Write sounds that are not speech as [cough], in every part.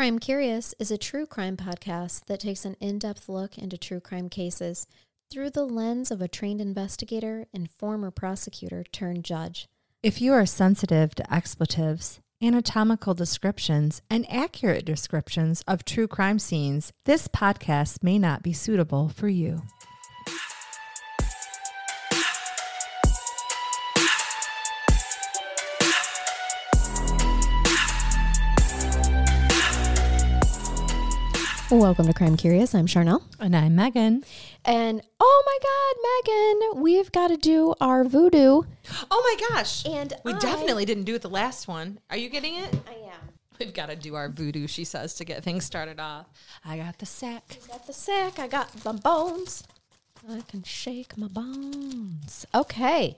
Crime Curious is a true crime podcast that takes an in depth look into true crime cases through the lens of a trained investigator and former prosecutor turned judge. If you are sensitive to expletives, anatomical descriptions, and accurate descriptions of true crime scenes, this podcast may not be suitable for you. Welcome to Crime Curious. I'm Charnel. And I'm Megan. And oh my God, Megan, we've got to do our voodoo. Oh my gosh. And we I- definitely didn't do it the last one. Are you getting it? I am. We've got to do our voodoo, she says, to get things started off. I got the sack. I got the sack. I got my bones. I can shake my bones. Okay.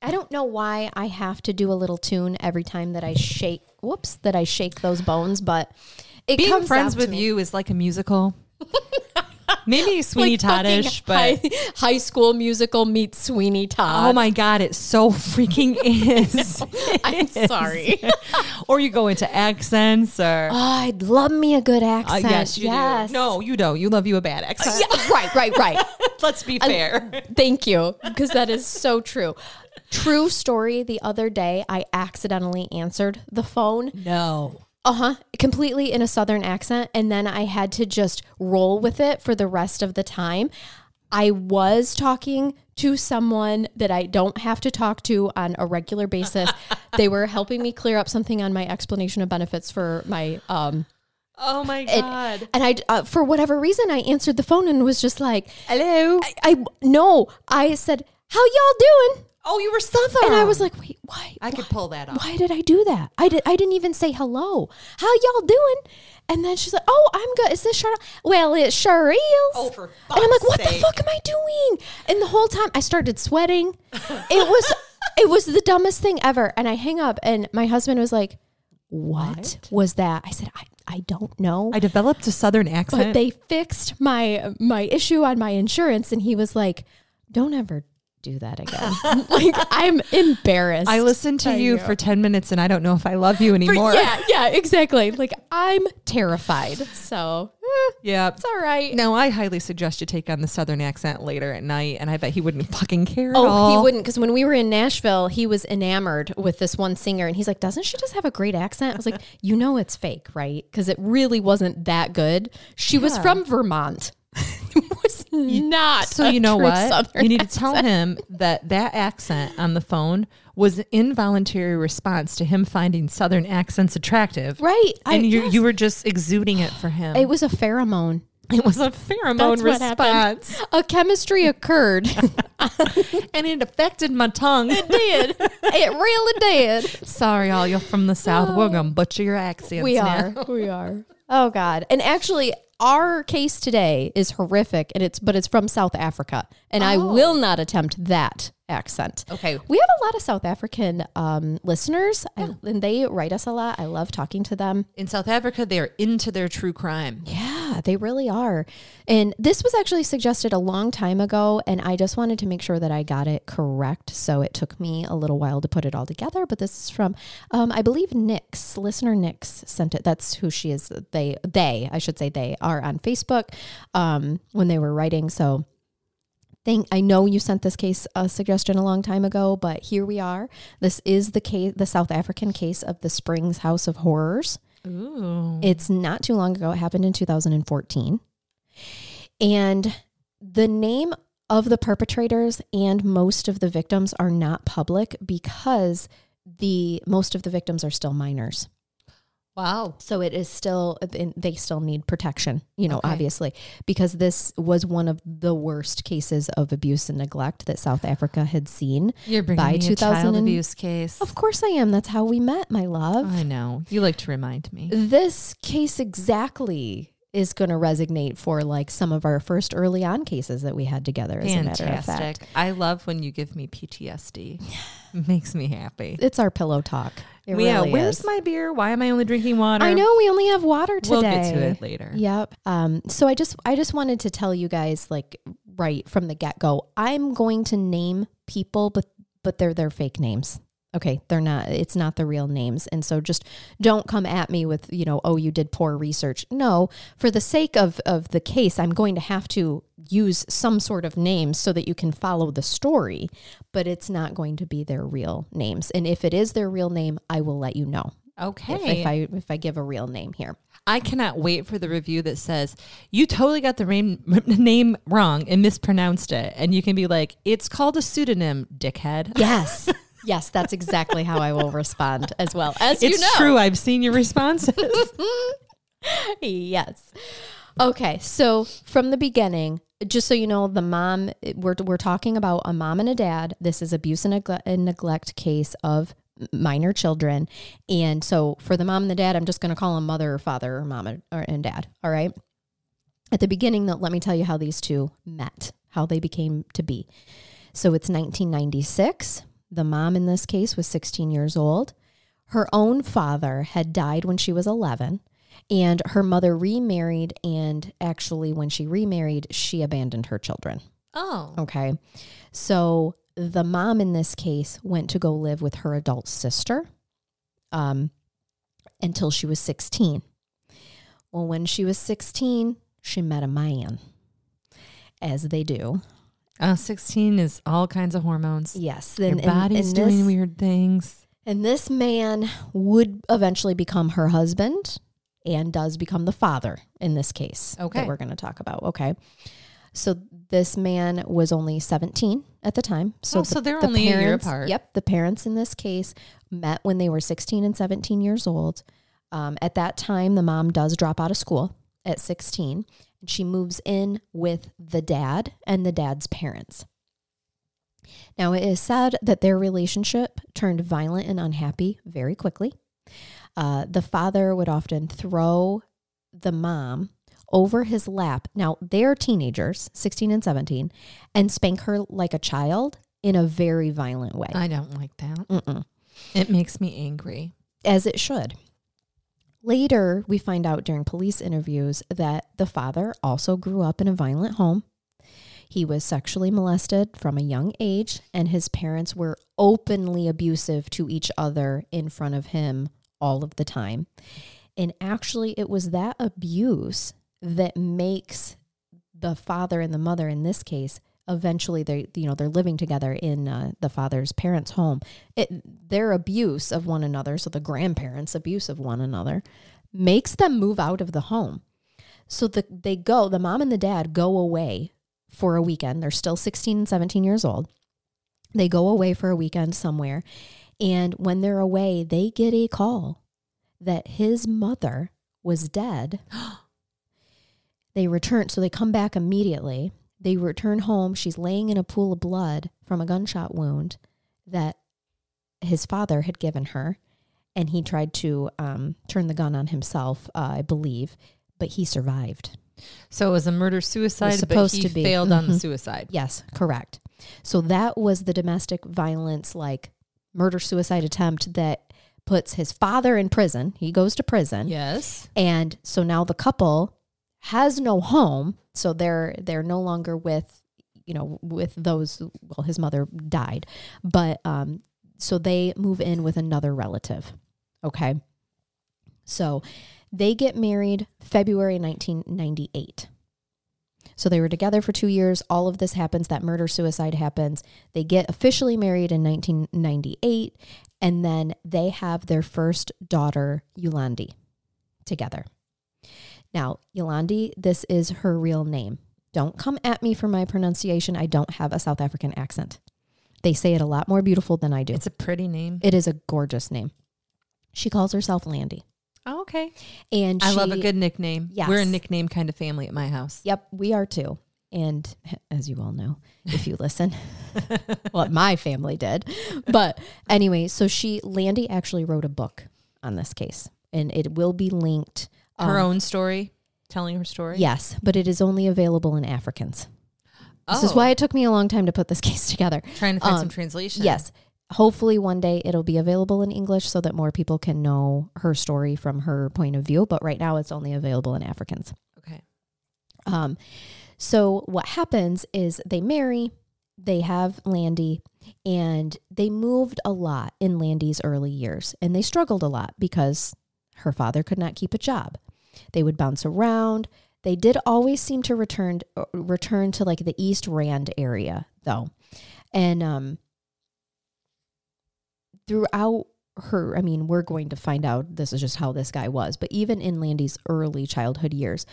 I don't know why I have to do a little tune every time that I shake. Whoops, that I shake those bones, but it Being friends with you is like a musical. [laughs] Maybe Sweeney Like Toddish, but high, high school musical meets Sweeney Todd. oh my god, it so freaking [laughs] is. [laughs] I'm sorry. or you go into accents, or Oh, I'd love me a good Uh, accent. yes, you yes. do. No, you don't. You love you a bad accent. Yeah, right, right, right. Let's be fair. Thank you, because that is so true. True story. The other day, I accidentally answered the phone. no. Uh huh. Completely in a southern accent. And then I had to just roll with it for the rest of the time. I was talking to someone that I don't have to talk to on a regular basis. [laughs] they were helping me clear up something on my explanation of benefits for my um Oh my it- god. and I uh, for whatever reason I answered the phone and was just like Hello. I, I no I said how y'all doing oh, you were southern. and I was like wait why I could pull that off. why did I do that? I did. I didn't even say hello. How y'all doing? And then she's like, "Oh, I'm good. Is this Charlotte? Well, it sure is." Oh, for and I'm like, "What the fuck am I doing?" And the whole time, I started sweating. It was, [laughs] it was the dumbest thing ever. And I hang up, and my husband was like, "What, was that?" I said, "I, I don't know." I developed a southern accent. but they fixed my my issue on my insurance, and he was like, "Don't ever." Do that again. [laughs] like I'm embarrassed. I listened to by you for 10 minutes and I don't know if I love you For- anymore. yeah, yeah, exactly. Like I'm terrified. So eh, Yeah. it's all right. No, I highly suggest you take on the southern accent later at night, and I bet he wouldn't fucking care at Oh, he wouldn't because when we were in Nashville, he was enamored with this one singer, and he's like, "Doesn't she just have a great accent?" I was like, [laughs] "You know, it's fake, right? Because it really wasn't that good. She was from Vermont. It [laughs] was not. So you know what? Southern You need to accent. tell him that that accent on the phone was an involuntary response to him finding southern accents attractive. right. I, And you yes. you were just exuding it for him. It was a pheromone. It was a pheromone That's response, A chemistry occurred. [laughs] and it affected my tongue. It did. It really did. Sorry, all you from the south. We're oh. gonna butcher your accents. We now. are. [laughs] We are. Oh God. And actually our case today is horrific and it's but it's from South Africa. And I will not attempt that accent. Okay. We have a lot of South African um, listeners I- and they write us a lot. I love talking to them. In South Africa, they are into their true crime. Yeah, they really are. And this was actually suggested a long time ago, and I just wanted to make sure that I got it correct. So it took me a little while to put it all together. But this is from, um, I believe, Nix, listener Nix sent it. That's who she is. They, they, I should say, they are on Facebook um, when they were writing. So. Thank, I know you sent this case a suggestion a long time ago, but here we are. This is the case, the South African case of the Springs House of Horrors. Ooh. It's not too long ago. It happened in 2014. And the name of the perpetrators and most of the victims are not public because the most of the victims are still minors. Wow. So it is still they still need protection, you know, Okay. obviously, because this was one of the worst cases of abuse and neglect that South Africa had seen. You're bringing By me a 2000 child and- abuse case. Of course I am. That's how we met, my love. I know. You like to remind me. this case exactly is going to resonate for like some of our first early on cases that we had together as a matter of fact Fantastic. I love when you give me PTSD. Makes me happy. it's our pillow talk it yeah, really where's is. my beer? Why am I only drinking water? i know we only have water today We'll get to it later. yep um so i just i just wanted to tell you guys like right from the get-go i'm going to name people but but they're their fake names Okay, they're not it's not the real names. And so just don't come at me with, you know, oh you did poor research. No, for the sake of of the case, I'm going to have to use some sort of names so that you can follow the story, but it's not going to be their real names. And if it is their real name, I will let you know. Okay. If, if I if I give a real name here. I cannot wait for the review that says you totally got the name, [laughs] name wrong and mispronounced it, and you can be like, "It's called a pseudonym, dickhead." Yes. [laughs] Yes, that's exactly how I will respond as well. As you It's know. true. I've seen your responses. [laughs] yes. Okay, so from the beginning, just so you know, the mom we're we're talking about a mom and a dad. This is abuse and, negle- and neglect case of minor children, and so for the mom and the dad, I'm just going to call them mother or father or mom and, or, and dad. All right. At the beginning, though, let me tell you how these two met, how they became to be. So it's 1996. The mom in this case was 16 years old. Her own father had died when she was 11, and her mother remarried. And actually, when she remarried, she abandoned her children. oh. Okay. So the mom in this case went to go live with her adult sister um, until she was 16. Well, when she was 16, she met a man, as they do. Uh, 16 is all kinds of hormones. Yes. Your and- and- body's and doing this- weird things. And this man would eventually become her husband and does become the father in this case Okay. that we're going to talk about. Okay. So this man was only 17 at the time. So, Oh, so they're only a year parents, apart. Yep. The parents in this case met when they were 16 and 17 years old. Um, at that time, the mom does drop out of school at 16 and she moves in with the dad and the dad's parents. Now, it is said that their relationship turned violent and unhappy very quickly. Uh, the father would often throw the mom over his lap. Now, they're teenagers, 16 and 17, and spank her like a child in a very violent way. I don't like that. Mm-mm. It makes me angry. As it should. Later, we find out during police interviews that the father also grew up in a violent home. He was sexually molested from a young age, and his parents were openly abusive to each other in front of him all of the time. And actually, it was that abuse that makes the father and the mother in this case eventually they you know they're living together in uh, the father's parents home. It their abuse of one another so the grandparents abuse of one another makes them move out of the home. So the, they go the mom and the dad go away for a weekend. They're still 16 and 17 years old. They go away for a weekend somewhere and when they're away they get a call that his mother was dead. [gasps] They return so they come back immediately they return home she's laying in a pool of blood from a gunshot wound that his father had given her and he tried to um, turn the gun on himself uh, i believe but he survived So it was a murder suicide, but supposed he to be. failed on the Mhm. suicide. yes correct so that was the domestic violence like murder suicide attempt that puts his father in prison he goes to prison Yes. and so now the couple has no home so they're they're no longer with you know with those well his mother died. But um so they move in with another relative okay? So they get married february 1998 so they were together for two years. All of this happens. That murder suicide happens. They get officially married in 1998 and then they have their first daughter yolandi together now, Yolandi, this is her real name. Don't come at me for my pronunciation. I don't have a South African accent. They say it a lot more beautiful than I do. It's a pretty name. It is a gorgeous name. She calls herself Landy. Oh, okay. And I love a good nickname. Yes. We're a nickname kind of family at my house. Yep, we are too. And [laughs] as you all know, if you listen, [laughs] well, my family did. But anyway, so she, Landy actually wrote a book on this case and it will be linked. Her um, own story, telling her story. Yes, but it is only available in Afrikaans. This is Oh. why it took me a long time to put this [laughs] case together. Trying to find um, some translation. Yes. Hopefully one day it'll be available in English so that more people can know her story from her point of view. But right now it's only available in Afrikaans. Okay. Um, so what happens is they marry they have Landy and they moved a lot in Landy's early years and they struggled a lot because her father could not keep a job. They would bounce around. They did always seem to return return to like the East Rand area though. And um throughout her, I mean, we're going to find out this is just how this guy was, but even in Landy's early childhood years,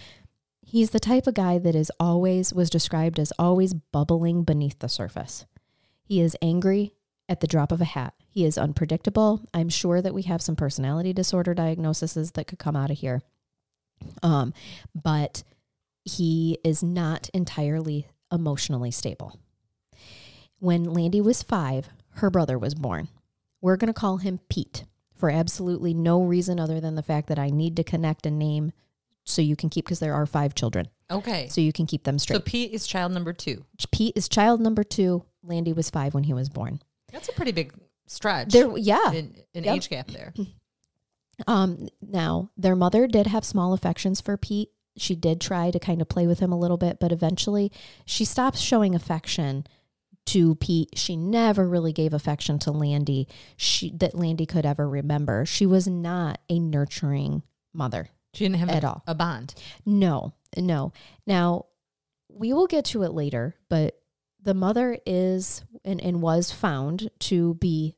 he's the type of guy that is always was described as always bubbling beneath the surface. He is angry at the drop of a hat. He is unpredictable. I'm sure that we have some personality disorder diagnoses that could come out of here. Um, but he is not entirely emotionally stable. When Landy was five, her brother was born. We're going to call him Pete for absolutely no reason other than the fact that I need to connect a name so you can keep, because there are five children. Okay. So you can keep them straight. So Pete is child number two. Pete is child number two. Landy was five when he was born. That's a pretty big stretch. There, yeah. in, in Yep. age gap there. [clears throat] Um, now their mother did have small affections for Pete. She did try to kind of play with him a little bit, but eventually she stops showing affection to Pete. She never really gave affection to Landy. She that Landy could ever remember. She was not a nurturing mother. She didn't have At a, all. a bond. No, no. Now, we will get to it later, but the mother is and, and was found to be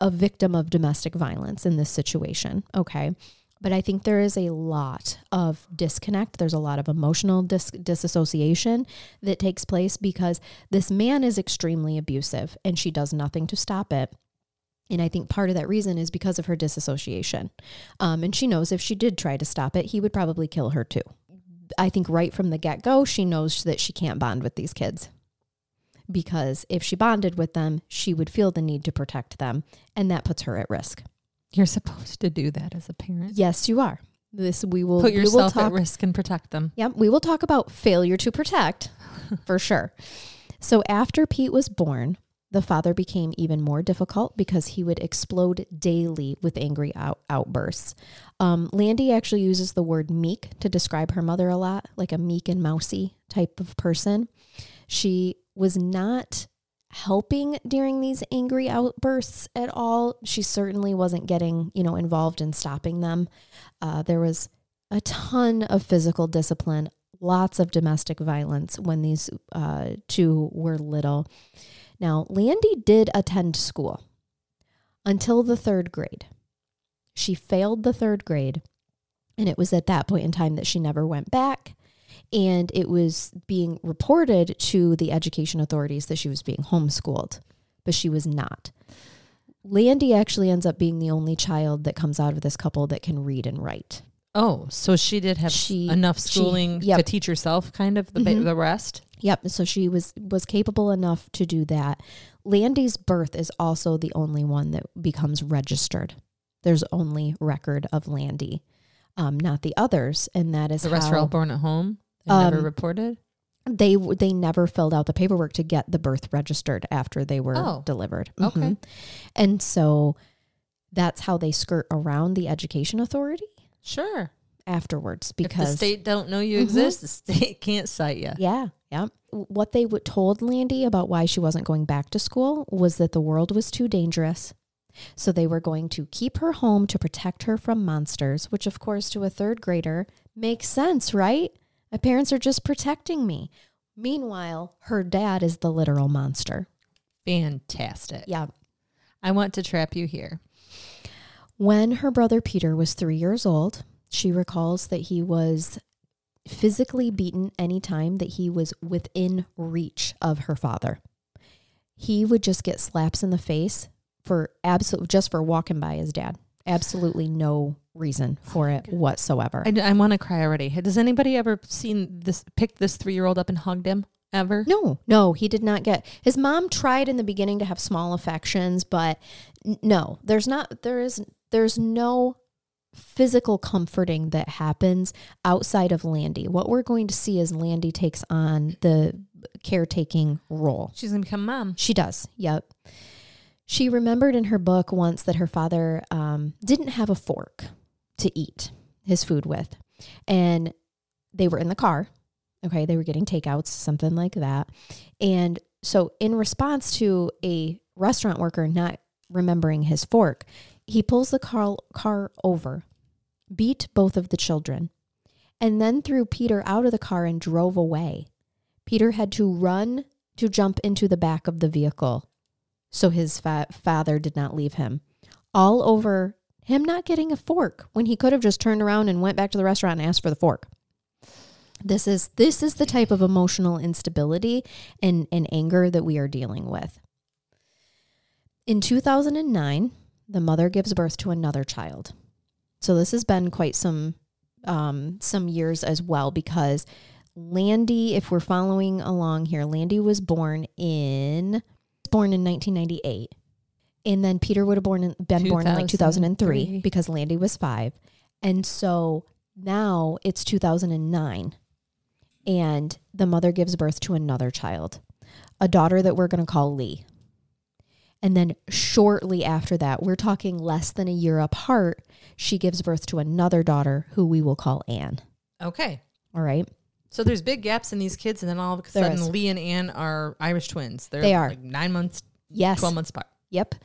a, victim of domestic violence in this situation. Okay. But I think there is a lot of disconnect. There's a lot of emotional dis- disassociation that takes place because this man is extremely abusive and she does nothing to stop it. And I think part of that reason is because of her disassociation. Um, and she knows if she did try to stop it, he would probably kill her too. I think right from the get go, she knows that she can't bond with these kids because if she bonded with them, she would feel the need to protect them, and that puts her at risk. You're supposed to do that as a parent. Yes, you are. This we will Put we will yourself talk at risk and protect them. Yep, we will talk about failure to protect for sure. [laughs] So after Pete was born, the father became even more difficult because he would explode daily with angry out- outbursts. Um, Landy actually uses the word meek to describe her mother a lot, like a meek and mousy type of person. She was not helping during these angry outbursts at all. She certainly wasn't getting, you know, involved in stopping them. Uh, there was a ton of physical discipline, lots of domestic violence when these uh, two were little. Now, Landy did attend school until the third grade. She failed the third grade, and it was at that point in time that she never went back. And it was being reported to the education authorities that she was being homeschooled, but she was not. Landy actually ends up being the only child that comes out of this couple that can read and write. Oh, so she did have She- enough she- schooling yep. to teach herself, kind of the ba- Mhm. the rest. Yep. So she was was capable enough to do that. Landy's birth is also the only one that becomes registered. There's only record of Landy, um, not the others, and that is The rest are all how born at home. and never Um, reported. they w- they never filled out the paperwork to get the birth registered after they were Oh, delivered. okay. Mhm. and so that's how they skirt around the education authority Sure. afterwards if the state don't know you Mhm. exist, the [laughs] state can't cite you. Yeah, yeah. What they would told Landy about why she wasn't going back to school was that the world was too dangerous. So they were going to keep her home to protect her from monsters, which of course to a third grader makes sense, right? My parents are just protecting me. Meanwhile, her dad is the literal monster. Fantastic. Yeah. I want to trap you here. When her brother Peter was three years old, she recalls that he was physically beaten anytime that he was within reach of her father. He would just get slaps in the face for absolute just for walking by his dad. Absolutely no reason for it whatsoever. I, I want to cry already. Does anybody ever seen this? Picked this three year old up and hugged him ever? No, no, he did not get. His mom tried in the beginning to have small affections, but no, there's not. There is. There's no physical comforting that happens outside of Landy. What we're going to see is Landy takes on the caretaking role. She's gonna become mom. She does. Yep. She remembered in her book once that her father um, didn't have a fork to eat his food with. And they were in the car. Okay. They were getting takeouts, something like that. And so in response to a restaurant worker not remembering his fork, he pulls the car, car over, beat both of the children, and then threw Peter out of the car and drove away. Peter had to run to jump into the back of the vehicle so his fa- father did not leave him. All over him not getting a fork when he could have just turned around and went back to the restaurant and asked for the fork. This is this is the type of emotional instability and, and anger that we are dealing with. In 2009, the mother gives birth to another child. So this has been quite some um, some years as well because Landy, if we're following along here, Landy was born in born in 1998. And then Peter would have born in, been born in like 2003 2003. because Landy was five. And so now it's 2009. And the mother gives birth to another child, a daughter that we're going to call Lee. And then shortly after that, we're talking less than a year apart, she gives birth to another daughter who we will call Anne. Okay. All right. So there's big gaps in these kids, and then all of a sudden. Lee and Anne are Irish twins. They're They are. like nine months, Yes. 12 months apart. Yep.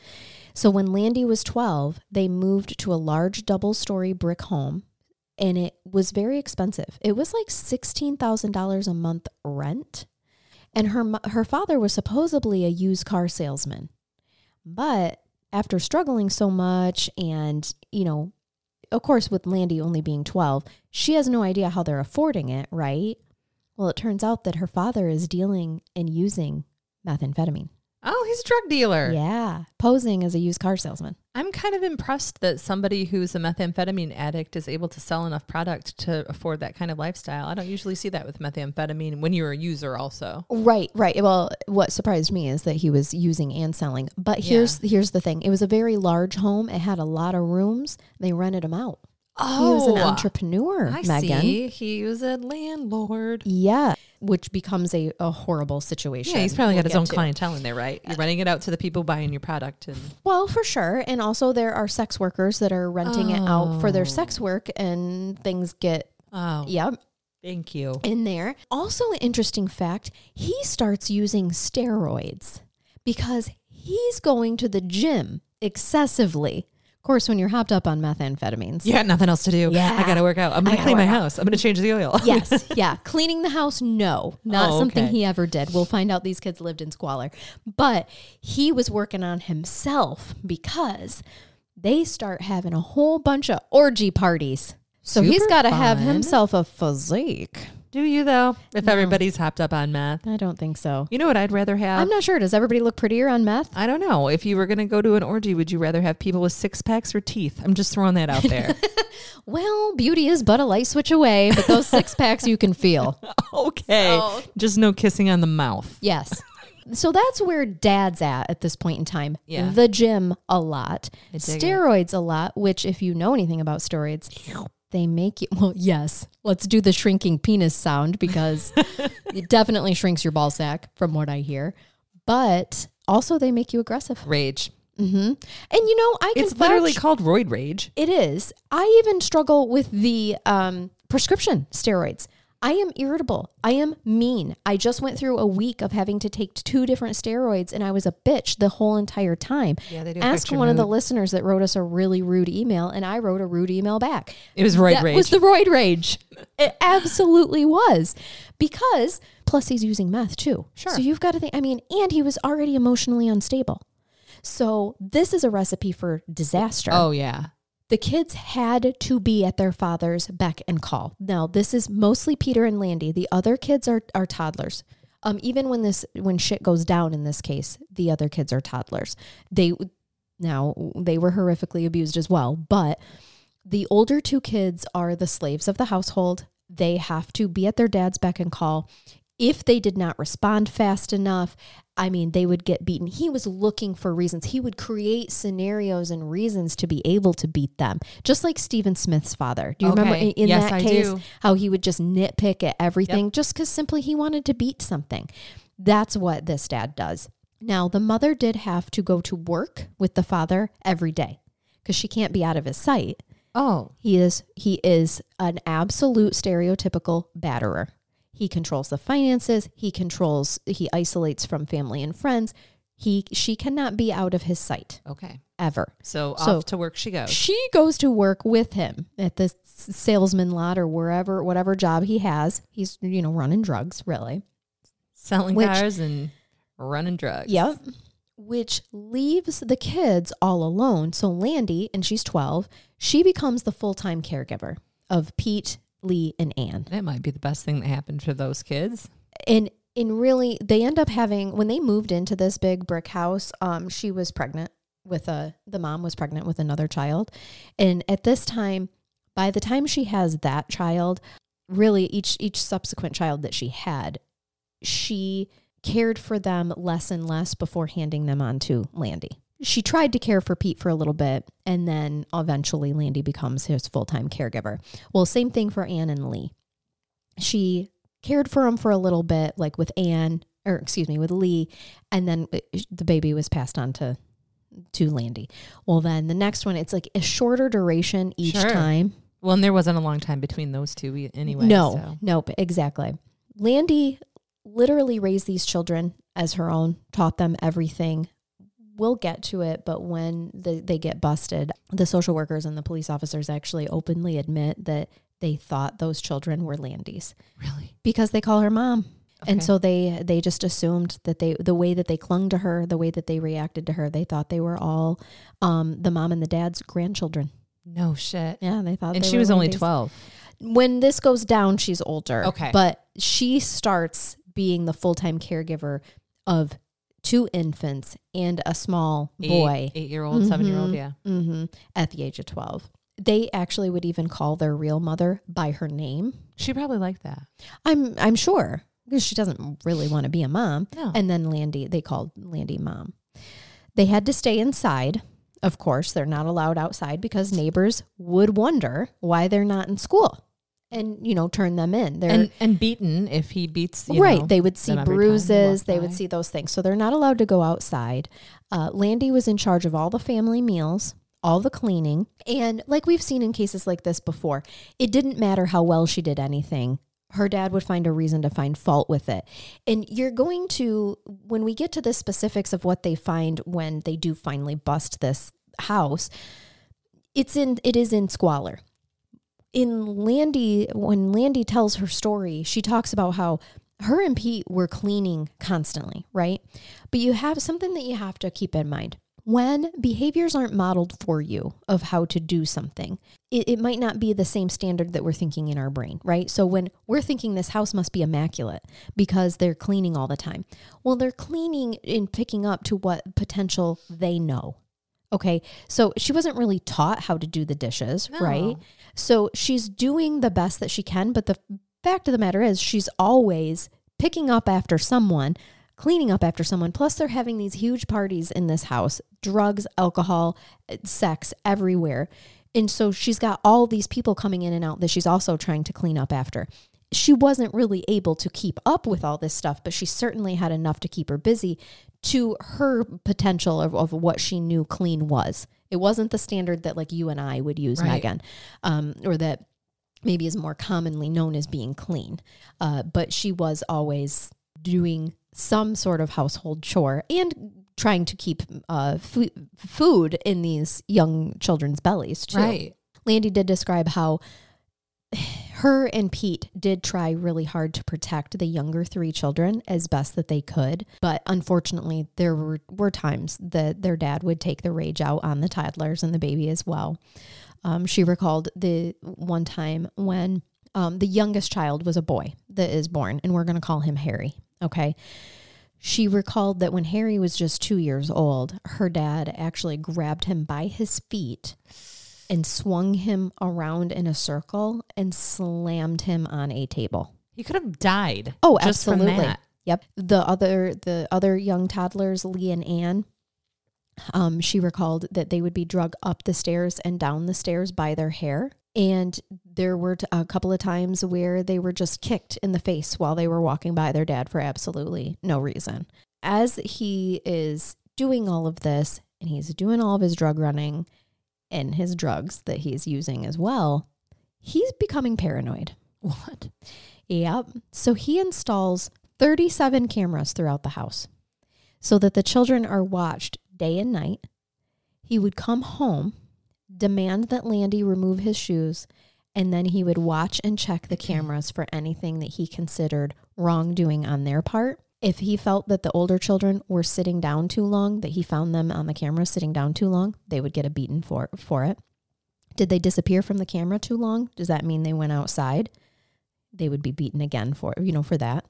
So when Landy was 12, they moved to a large double story brick home and it was very expensive. It was like $16,000 a month rent. And her her father was supposedly a used car salesman. But after struggling so much and, you know, of course with Landy only being 12, she has no idea how they're affording it, right? Well, it turns out that her father is dealing and using methamphetamine. Oh, he's a drug dealer. Yeah, posing as a used car salesman. I'm kind of impressed that somebody who's a methamphetamine addict is able to sell enough product to afford that kind of lifestyle. I don't usually see that with methamphetamine when you're a user also. Right, right. Well, what surprised me is that he was using and selling. But here's here's the thing. It was a very large home. It had a lot of rooms. They rented them out. He was an oh, entrepreneur, Oh, I Megan. see. He was a landlord. Yeah, which becomes a, a horrible situation. Yeah, he's probably We'll got his own to. clientele in there, right? You're uh, renting it out to the people buying your product, and Well, for sure. And also there are sex workers that are renting it out for their sex oh. work and things get oh, yep, thank you. in there. Also, an interesting fact he starts using steroids because he's going to the gym excessively. Of course, when you're hopped up on methamphetamines. You got nothing else to do. Yeah. I got to work out. I'm going to clean my out. house. I'm going to change the oil. [laughs] yes, [laughs] yeah. Cleaning the house, no, not Oh, something okay. he ever did. We'll find out these kids lived in squalor. But he was working on himself because they start having a whole bunch of orgy parties. So he's got to have himself a physique. Do you though? If No. everybody's hopped up on meth, I don't think so. you know what I'd rather have. I'm not sure. Does everybody look prettier on meth? I don't know. If you were going to go to an orgy, would you rather have people with six packs or teeth? I'm just throwing that out there. [laughs] Well, beauty is but a light switch away, but those six [laughs] packs you can feel. okay. So- Just no kissing on the mouth. Yes. So that's where dad's at at this point in time. Yeah. The gym a lot, dig it. steroids a lot, which if you know anything about steroids, they make you [laughs] well, yes. Let's do the shrinking penis sound because [laughs] it definitely shrinks your ball sack from what I hear. But also they make you aggressive. Rage. mm-hmm. And you know, I can It's literally vouch- called roid rage. It is. I even struggle with the um, prescription steroids. I am irritable. I am mean. I just went through a week of having to take two different steroids and I was a bitch the whole entire time. Yeah, they do Ask affect your one of the listeners that wrote us a really rude email and I wrote a rude email back. It was roid that rage. was the roid rage. It absolutely was. Because plus he's using meth too. Sure. So you've got to think I mean, and he was already emotionally unstable. So this is a recipe for disaster oh yeah. The kids had to be at their father's beck and call. Now, this is mostly Peter and Landy. The other kids are, are toddlers. Um, even when this when shit goes down in this case, the other kids are toddlers. They now they were horrifically abused as well, but the older two kids are the slaves of the household. They have to be at their dad's beck and call. If they did not respond fast enough, I mean, they would get beaten. He was looking for reasons. He would create scenarios and reasons to be able to beat them, just like Stephen Smith's father. Do you remember Okay. in, in Yes, that I case do. how he would just nitpick at everything just because simply he wanted to beat something? That's what this dad does. Now, the mother did have to go to work with the father every day because she can't be out of his sight. Oh. He is he is an absolute stereotypical batterer. He controls the finances. He controls, he isolates from family and friends. He, she cannot be out of his sight Okay. ever. So, So- off to work she goes. She goes to work with him at the salesman lot or wherever, whatever job he has. He's, you know, running drugs, really. Selling Which- cars and running drugs. Yep. Which leaves the kids all alone. So Landy, and she's 12, she becomes the full time caregiver of Pete, Lee, and Anne. That might be the best thing that happened for those kids. And in really, they end up having, when they moved into this big brick house, um, she was pregnant with a, the mom was pregnant with another child. And at this time, by the time she has that child, really each each subsequent child that she had, she cared for them less and less before handing them on to Landy. She tried to care for Pete for a little bit, and then eventually Landy becomes his full time caregiver. Well, same thing for Anne and Lee. She cared for him for a little bit, like with Anne, or excuse me, with Lee, and then the baby was passed on to to Landy. Well, then the next one, it's like a shorter duration each Sure. time. Well, and there wasn't a long time between those two anyway. No, so. nope, exactly. Landy literally raised these children as her own, taught them everything. We'll get to it, but when the, they get busted, the social workers and the police officers actually openly admit that they thought those children were Landy's Really? because they call her mom. And so they they just assumed that they the way that they clung to her, the way that they reacted to her, they thought they were all um, the mom and the dad's grandchildren. No shit. Yeah, they thought. And they she was only Landy's 12. when this goes down, she's older. Okay. But she starts being the full time caregiver of two infants and a small boy Eight, year old, seven year old. Yeah. hmm at the age of 12. They actually would even call their real mother by her name. She probably liked that. I'm I'm sure because she doesn't really want to be a mom. No. And then Landy, they called Landy mom. They had to stay inside. Of course, they're not allowed outside because neighbors would wonder why they're not in school and, you know, turn them in. They're and, and beaten if he beats, you right. know, they would see them every time they bruises. They would see those things. So they're not allowed to go outside. Uh, Landy was in charge of all the family meals, all the cleaning. And like we've seen in cases like this before, it didn't matter how well she did anything. Her dad would find a reason to find fault with it. And you're going to, when we get to the specifics of what they find when they do finally bust this house, it's in, it is in squalor in Landy, when Landy tells her story, she talks about how her and Pete were cleaning constantly, right? But you have something that you have to keep in mind. When behaviors aren't modeled for you of how to do something, it, it might not be the same standard that we're thinking in our brain, right? So when we're thinking this house must be immaculate because they're cleaning all the time, well, they're cleaning and picking up to what potential they know. Okay. So she wasn't really taught how to do the dishes, No. right? So she's doing the best that she can, but the fact of the matter is she's always picking up after someone, cleaning up after someone. Plus they're having these huge parties in this house, drugs, alcohol, eh, sex everywhere. And so she's got all these people coming in and out that she's also trying to clean up after. She wasn't really able to keep up with all this stuff, but she certainly had enough to keep her busy to her potential of, of what she knew clean was. It wasn't the standard that like you and I would use, Right. Megan, um, or that maybe is more commonly known as being clean. Uh, but she was always doing some sort of household chore and trying to keep uh, fu- food in these young children's bellies too. Right. Landy did describe how her and Pete did try really hard to protect the younger three children as best that they could. But unfortunately, there were, were times that their dad would take the rage out on the toddlers and the baby as well. Um, she recalled the one time when um, the youngest child was a boy that is born, and we're going to call him Harry. Okay. She recalled that when Harry was just two years old, her dad actually grabbed him by his feet and swung him around in a circle and slammed him on a table. He could have died. Oh, absolutely. Yep. The other the other young toddlers, Lee and Anne, um, she recalled that they would be drug up the stairs and down the stairs by their hair. And there were a couple of times where they were just kicked in the face while they were walking by their dad for absolutely no reason. As he is doing all of this and he's doing all of his drug running and his drugs that he's using as well, he's becoming paranoid. What? Yep. So he installs 37 cameras throughout the house so that the children are watched day and night. He would come home, demand that Landy remove his shoes, and then he would watch and check the cameras for anything that he considered wrongdoing on their part. If he felt that the older children were sitting down too long, that he found them on the camera sitting down too long, they would get a beating for for it. Did they disappear from the camera too long? Does that mean they went outside? They would be beaten again for, you know, for that.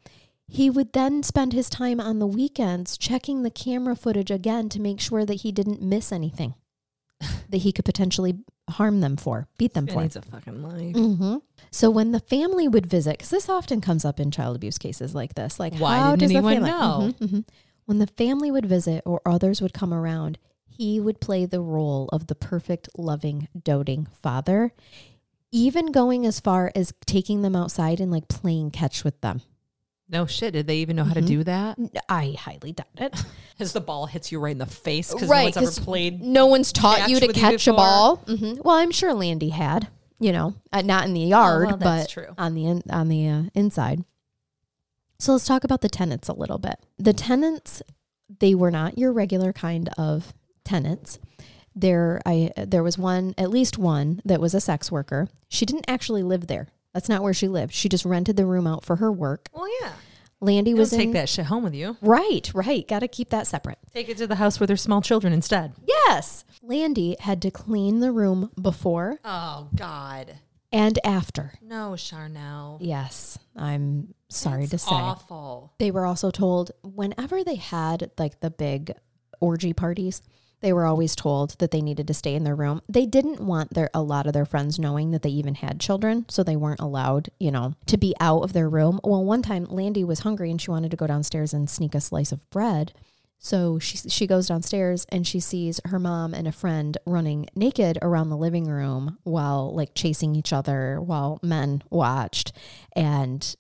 He would then spend his time on the weekends checking the camera footage again to make sure that he didn't miss anything that he could potentially harm them for, beat them It for. needs a fucking life. hmm So when the family would visit, because this often comes up in child abuse cases like this, like Why how didn't does the anyone family- know? Mhm, mhm. When the family would visit or others would come around, he would play the role of the perfect, loving, doting father, even going as far as taking them outside and like playing catch with them. No shit. Did they even know how to Mhm. do that? I highly doubt it. [laughs] As the ball hits you right in the face because Right, no one's ever played. No one's taught you to with you catch a ball. hmm Well, I'm sure Landy had, you know, uh, not in the yard, Oh, well, but true. on the in, on the uh, inside. So let's talk about the tenants a little bit. The tenants, they were not your regular kind of tenants. There, I there was one, at least one, that was a sex worker. She didn't actually live there. That's not where she lived. She just rented the room out for her work. Well, yeah. Landy You was take in, that shit home with you. right, right. Got to keep that separate. Take it to the house where there's small children instead. Yes, Landy had to clean the room before Oh God. and after. No, Charnel. Yes, I'm sorry to say. Awful. They were also told whenever they had like the big orgy parties, they were always told that they needed to stay in their room. They didn't want their a lot of their friends knowing that they even had children, so they weren't allowed, you know, to be out of their room. Well, one time Landy was hungry and she wanted to go downstairs and sneak a slice of bread. So she she goes downstairs and she sees her mom and a friend running naked around the living room while like chasing each other while men watched and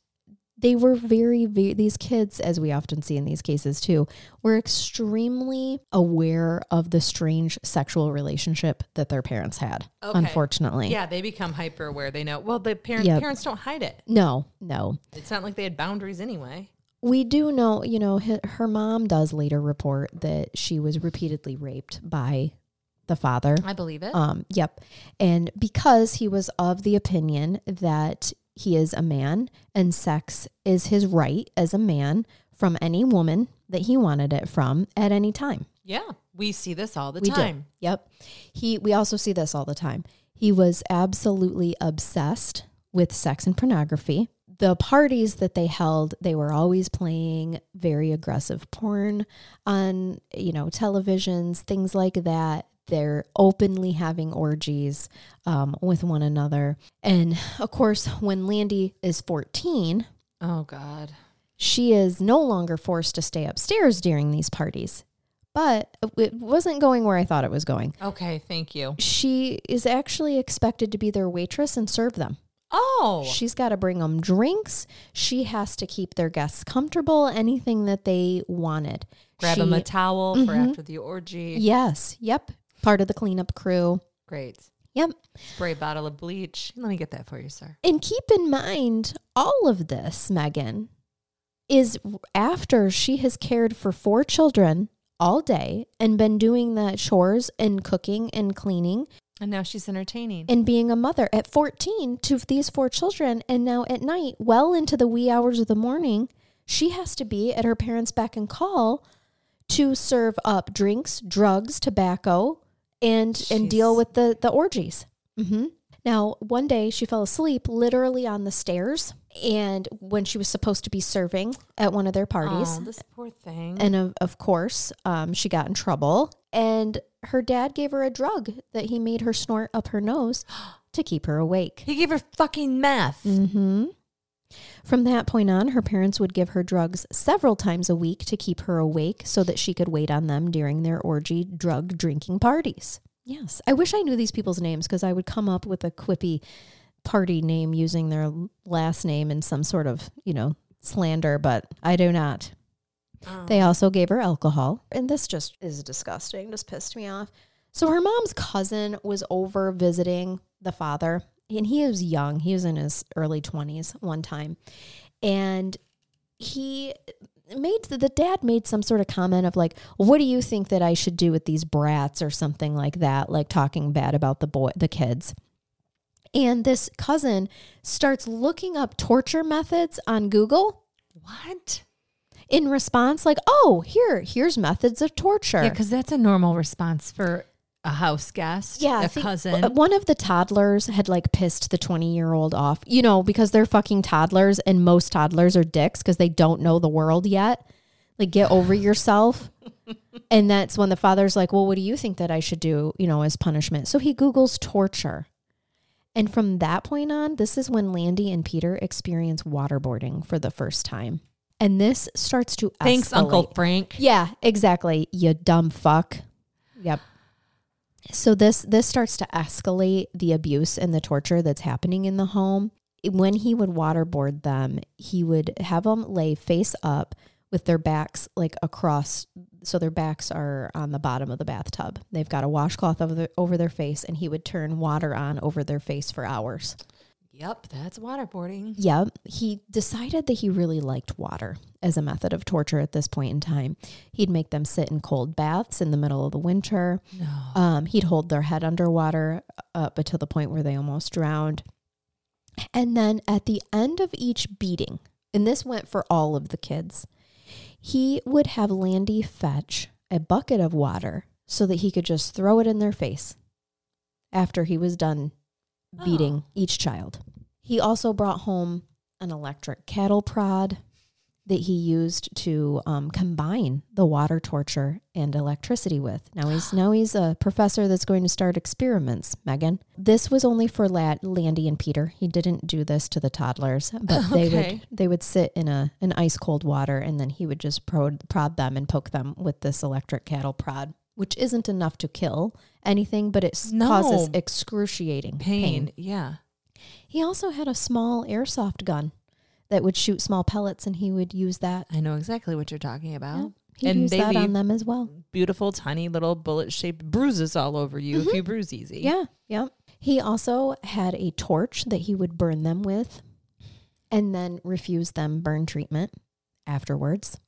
they were very, very these kids as we often see in these cases too were extremely aware of the strange sexual relationship that their parents had Okay. unfortunately Yeah, they become hyper aware. They know. Well, the parents Yep. parents don't hide it. no no It's not like they had boundaries anyway. we do know you know her, her mom does later report that she was repeatedly raped by the father I believe it. Um, yep. And because he was of the opinion that he is a man and sex is his right as a man from any woman that he wanted it from at any time. yeah, we see this all the We do. time. Yep. He we also see this all the time. He was absolutely obsessed with sex and pornography. The parties that they held, they were always playing very aggressive porn on, you know, televisions, things like that. They're openly having orgies um, with one another. And of course, when Landy is 14, Oh God. she is no longer forced to stay upstairs during these parties. But it wasn't going where I thought it was going Okay, thank you. she is actually expected to be their waitress and serve them. Oh, She's got to bring them drinks. She has to keep their guests comfortable, anything that they wanted. grab she, them a towel for Mhm. after the orgy. Yes. Yep. Part of the cleanup crew. Great. Yep. Spray a bottle of bleach. Let me get that for you, sir. And keep in mind, all of this, Megan, is after she has cared for four children all day and been doing the chores and cooking and cleaning And now she's entertaining. and being a mother at 14 to these four children. And now at night, well into the wee hours of the morning, she has to be at her parents' beck and call to serve up drinks, drugs, tobacco, and and deal with the the orgies. hmm Now, one day she fell asleep literally on the stairs, and when she was supposed to be serving at one of their parties, Oh, this poor thing. and of, of course, um, she got in trouble. And her dad gave her a drug that he made her snort up her nose [gasps] to keep her awake. he gave her fucking meth. hmm From that point on, her parents would give her drugs several times a week to keep her awake so that she could wait on them during their orgy drug drinking parties. Yes. I wish I knew these people's names because I would come up with a quippy party name using their last name in some sort of, you know, slander, but I do not. Oh. They also gave her alcohol. And this just is disgusting. Just pissed me off. So her mom's cousin was over visiting the father. And he was young. He was in his early 20s one time. And he made the dad made some sort of comment of like, "What do you think that I should do with these brats or something like that?" Like talking bad about the boy the kids. And this cousin starts looking up torture methods on Google What? in response like, "Oh, here here's methods of torture." Yeah, because that's a normal response for a house guest. Yeah, a cousin. One of the toddlers had like pissed the 20 year old off, you know, because they're fucking toddlers and most toddlers are dicks because they don't know the world yet. Like, get over [laughs] yourself. and that's when the father's like, well, what do you think that I should do, you know, as punishment? So he Googles torture. And from that point on, this is when Landy and Peter experience waterboarding for the first time. And this starts to Thanks, Uncle. Frank. Yeah, exactly. You dumb fuck. Yep. So this this starts to escalate the abuse and the torture that's happening in the home. When he would waterboard them, he would have them lay face up with their backs like across so their backs are on the bottom of the bathtub. They've got a washcloth over their, over their face and he would turn water on over their face for hours. Yep, that's waterboarding. Yep. He decided that he really liked water as a method of torture at this point in time. He'd make them sit in cold baths in the middle of the winter. No. Um, he'd hold their head underwater up until the point where they almost drowned. And then at the end of each beating, and this went for all of the kids, he would have Landy fetch a bucket of water so that he could just throw it in their face after he was done beating each child. He also brought home an electric cattle prod that he used to um, combine the water torture and electricity with. Now he's [gasps] now he's a professor that's going to start experiments. Megan, this was only for La- Landy and Peter. He didn't do this to the toddlers, [laughs] but they would they would sit in a an ice cold water, and then he would just prod, prod them and poke them with this electric cattle prod, which isn't enough to kill anything, but it No. causes excruciating Pain. pain. Yeah. He also had a small airsoft gun that would shoot small pellets, and he would use that. I know exactly what you're talking about. He And used they that on them as well. Beautiful, tiny little bullet shaped bruises all over you if mm-hmm. you bruise easy. Yeah, yeah. He also had a torch that he would burn them with, and then refuse them burn treatment afterwards.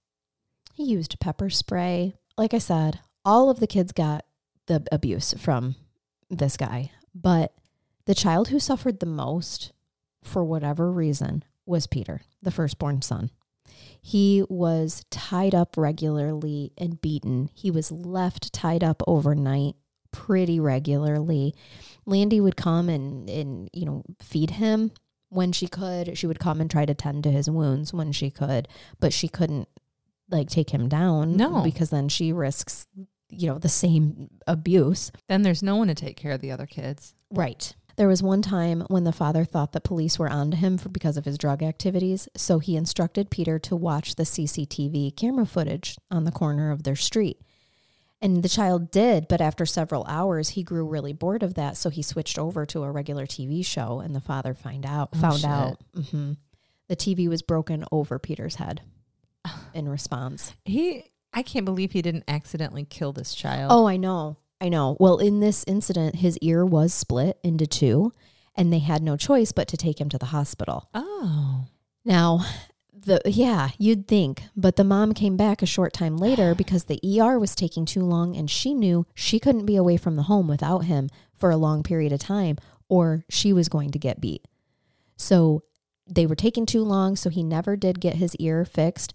He used pepper spray. Like I said, all of the kids got the abuse from this guy, but the child who suffered the most, for whatever reason, was Peter, the firstborn son. He was tied up regularly and beaten. He was left tied up overnight pretty regularly. Landy would come and, and you know feed him when she could. She would come and try to tend to his wounds when she could, but she couldn't like take him down. No. because then she risks you know the same abuse. Then there's no one to take care of the other kids. Right. There was one time when the father thought that police were onto him for, because of his drug activities, so he instructed Peter to watch the CCTV camera footage on the corner of their street. And the child did, but after several hours, he grew really bored of that, so he switched over to a regular TV show. And the father find out Oh, found shit. out hmm the TV was broken over Peter's head [sighs] in response. He, I can't believe he didn't accidentally kill this child. Oh, I know. I know. Well, in this incident, his ear was split into two, and they had no choice but to take him to the hospital. Oh. Now, the yeah, you'd think, but the mom came back a short time later [sighs] because the ER was taking too long and she knew she couldn't be away from the home without him for a long period of time or she was going to get beat. So, they were taking too long, so he never did get his ear fixed.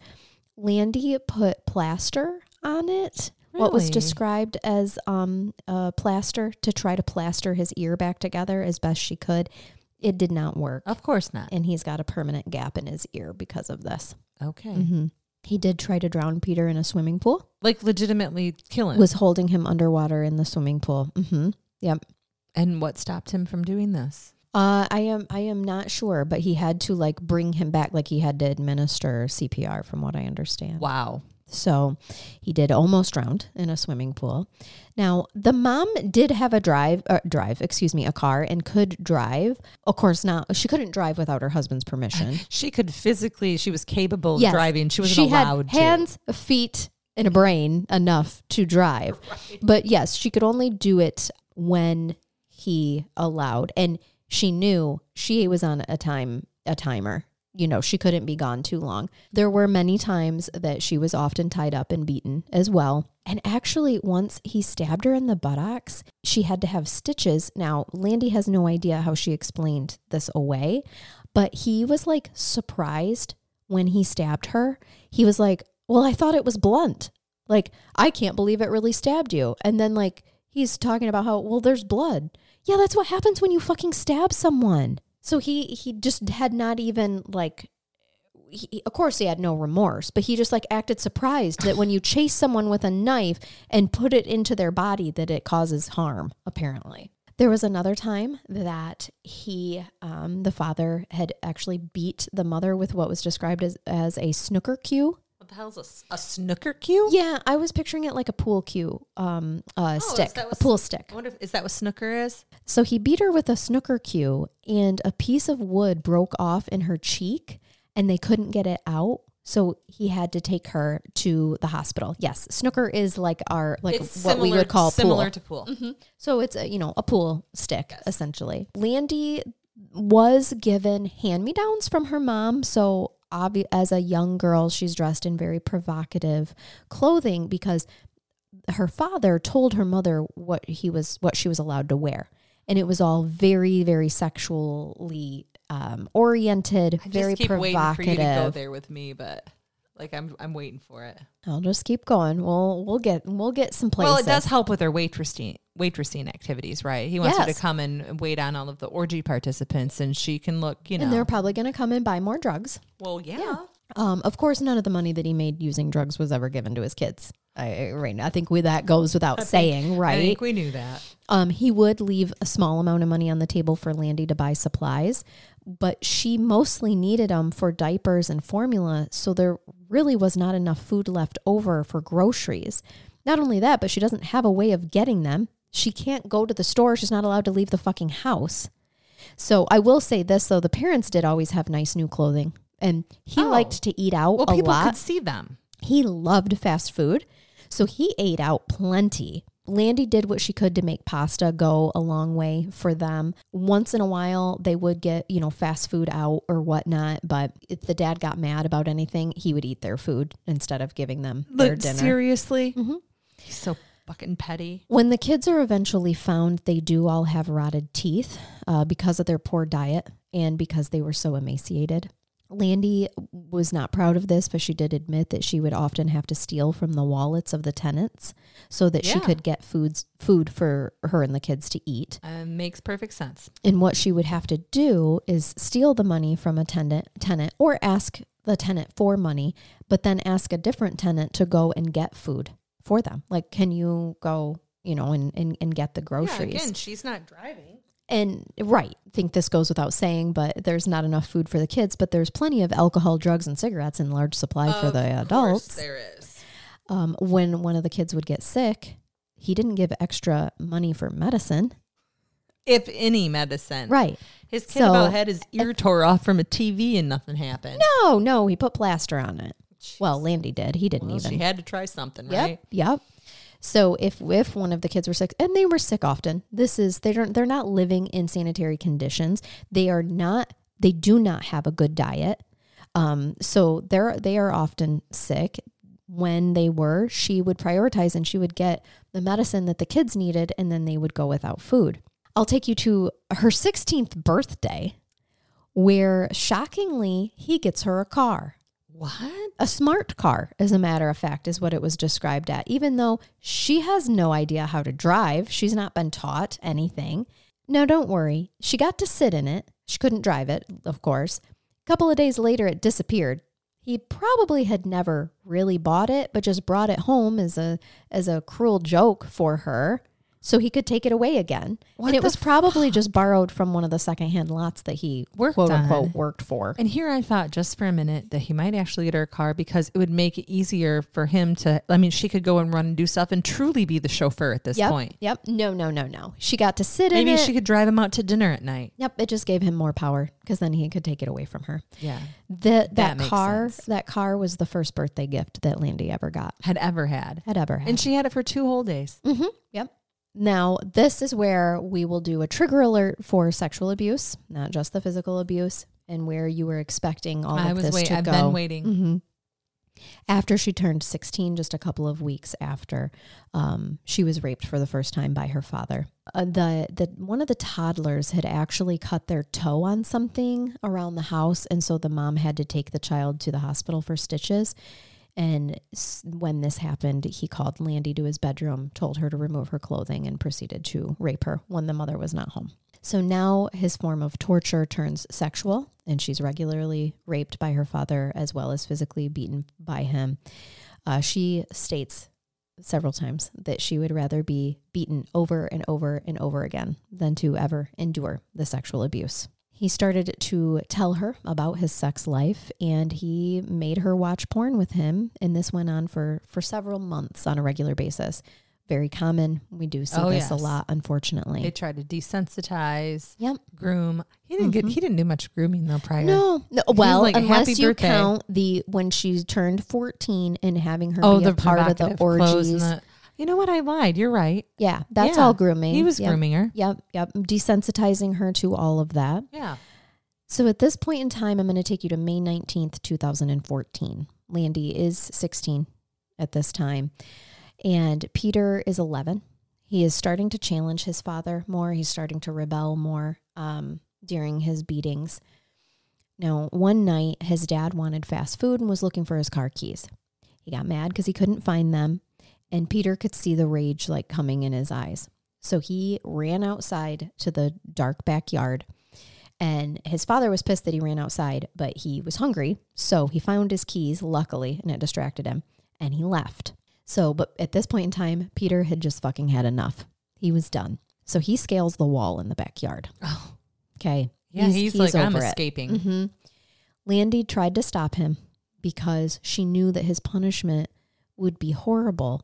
Landy put plaster on it. What was described as um, a plaster to try to plaster his ear back together as best she could. It did not work Of course not. and he's got a permanent gap in his ear because of this. Okay. Mm-hmm. He did try to drown Peter in a swimming pool. Like legitimately killing. Was holding him underwater in the swimming pool. Mm-hmm. Yep. and what stopped him from doing this? Uh, I am I am not sure, but he had to like bring him back, like he had to administer CPR, from what I understand. Wow. So he did almost drowned in a swimming pool. Now the mom did have a drive, uh, drive, excuse me, a car and could drive. Of course, not. She couldn't drive without her husband's permission. [laughs] She could physically, she was capable of Yes. driving. She wasn't she allowed had hands, feet, and a brain enough to drive. [laughs] But yes, she could only do it when he allowed. And she knew she was on a time a timer. You know, she couldn't be gone too long. There were many times that she was often tied up and beaten as well. And actually, once he stabbed her in the buttocks, she had to have stitches. Now, Landy has no idea how she explained this away, but he was like surprised when he stabbed her. He was like, Well, I thought it was blunt. Like, I can't believe it really stabbed you. And then, like, he's talking about how, well, there's blood. Yeah, that's what happens when you fucking stab someone. So he he just had not even like he, of course he had no remorse, but he just like acted surprised that when you chase someone with a knife and put it into their body that it causes harm apparently. There was another time that he, um, the father, had actually beat the mother with what was described as, as a snooker cue. The hell's a, a snooker cue? Yeah, I was picturing it like a pool cue, um, a stick, a pool stick. I wonder if is that what snooker is? So he beat her with a snooker cue, and a piece of wood broke off in her cheek, and they couldn't get it out. So he had to take her to the hospital. Yes, snooker is like our like what we would call similar pool. to pool. Mm-hmm. So it's a you know a pool stick essentially. Landy was given hand me downs from her mom. So obvi- as a young girl, she's dressed in very provocative clothing because her father told her mother what he was what she was allowed to wear, and it was all very very sexually um, oriented, I very just keep waiting for you to go provocative. there with me, but like I'm I'm waiting for it. I'll just keep going. We'll we'll get we'll get some places. Well, it does help with her waitressing waitressing activities, right? He wants her to come and wait on all of the orgy participants, and she can look, you know. and they're probably going to come and buy more drugs. well, yeah. Um, of course, none of the money that he made using drugs was ever given to his kids. I, right now, I think we, that goes without saying, I right? I think we knew that. Um, he would leave a small amount of money on the table for Landy to buy supplies, but she mostly needed them for diapers and formula. So there really was not enough food left over for groceries. Not only that, but she doesn't have a way of getting them. She can't go to the store. She's not allowed to leave the fucking house. So I will say this though: the parents did always have nice new clothing, and he Oh. liked to eat out Well, a people lot. could see them. He loved fast food, so he ate out plenty. Landy did what she could to make pasta go a long way for them. Once in a while, they would get, you know, fast food out or whatnot. But if the dad got mad about anything, he would eat their food instead of giving them their Look, dinner. seriously, Mhm. he's so fucking petty. When the kids are eventually found, they do all have rotted teeth uh, because of their poor diet and because they were so emaciated. Landy was not proud of this, but she did admit that she would often have to steal from the wallets of the tenants so that she could get foods food for her and the kids to eat. Uh, makes perfect sense. And what she would have to do is steal the money from a tenant tenant or ask the tenant for money, but then ask a different tenant to go and get food for them. Like, can you go, you know, and, and, and get the groceries? Yeah, again, she's not driving. And right, I think this goes without saying, but there's not enough food for the kids, but there's plenty of alcohol, drugs, and cigarettes in large supply for the adults. there is. Um, when one of the kids would get sick, he didn't give extra money for medicine. If any medicine. Right. His kid So- about had his ear tore off from a TV and nothing happened. No, no, he put plaster on it. Well, Landy did. He didn't Well, even. she had to try something, Yep. right? Yep. So if if one of the kids were sick, and they were sick often, this is they don't they're not living in sanitary conditions. They are not. They do not have a good diet. Um, so they're they are often sick. When they were, she would prioritize and she would get the medicine that the kids needed, and then they would go without food. I'll take you to her 16th birthday, where shockingly he gets her a car What? a smart car, as a matter of fact, is what it was described at. Even though she has no idea how to drive, she's not been taught anything. No, don't worry. She got to sit in it. She couldn't drive it, of course. A couple of days later, it disappeared. He probably had never really bought it, but just brought it home as a as a cruel joke for her, so he could take it away again. What and it was probably just borrowed from one of the secondhand lots that he Worked quote on. unquote worked for. And here I thought just for a minute that he might actually get her a car because it would make it easier for him to. I mean, she could go and run and do stuff and truly be the chauffeur at this Yep. point. Yep. No, no, no, no. She got to sit Maybe in it. Maybe she could drive him out to dinner at night. Yep, it just gave him more power because then he could take it away from her. Yeah. That that, car, sense. that car was the first birthday gift that Landy ever got, Had ever had. had ever had. And she had it for two whole days. mm-hmm. Yep. Now, this is where we will do a trigger alert for sexual abuse, not just the physical abuse, and where you were expecting all I of this wait. to I've go. been waiting. hmm After she turned 16, just a couple of weeks after, um, she was raped for the first time by her father. Uh, the the one of the toddlers had actually cut their toe on something around the house, and so the mom had to take the child to the hospital for stitches. And when this happened, he called Landy to his bedroom, told her to remove her clothing, and proceeded to rape her when the mother was not home. So now his form of torture turns sexual, and she's regularly raped by her father as well as physically beaten by him. Uh, she states several times that she would rather be beaten over and over and over again than to ever endure the sexual abuse. He started to tell her about his sex life and he made her watch porn with him. And this went on for, for several months on a regular basis. Very common. We do see Oh, this a lot, unfortunately. They tried to desensitize, Yep. groom. He didn't get. Mhm. He didn't do much grooming though prior. No, no well, like, unless "Happy you birthday." count the when she turned fourteen and having her Oh, be a part of the orgies. You know what? I lied. You're right. yeah, that's Yeah, all grooming. He was Yep, grooming her. Yep, yep, desensitizing her to all of that. Yeah. So at this point in time, I'm going to take you to May 19th, 2014. Landy is 16 at this time, and Peter is 11. He is starting to challenge his father more. He's starting to rebel more um, during his beatings. Now, one night, his dad wanted fast food and was looking for his car keys. He got mad because he couldn't find them, and Peter could see the rage like coming in his eyes. So he ran outside to the dark backyard and his father was pissed that he ran outside, but he was hungry. So he found his keys, luckily, and it distracted him. And he left. So, but at this point in time, Peter had just fucking had enough. He was done. So he scales the wall in the backyard. [laughs] Oh. Okay. Yeah. He's, like, I'm over it. escaping. hmm Landy tried to stop him because she knew that his punishment would be horrible.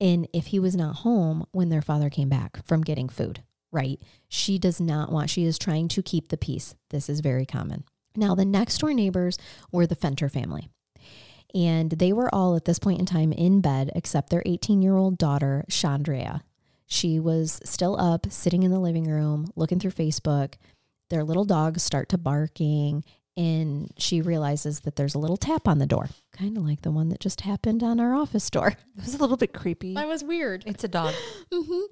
And if he was not home when their father came back from getting food, right? She does not want, she is trying to keep the peace. This is very common. Now, the next door neighbors were the Fenter family. And they were all at this point in time in bed, except their 18 year old daughter, Chandrea. She was still up, sitting in the living room, looking through Facebook. Their little dogs start to barking, and she realizes that there's a little tap on the door, kind of like the one that just happened on our office door. [laughs] It was a little bit creepy. I was weird. It's a dog. hmm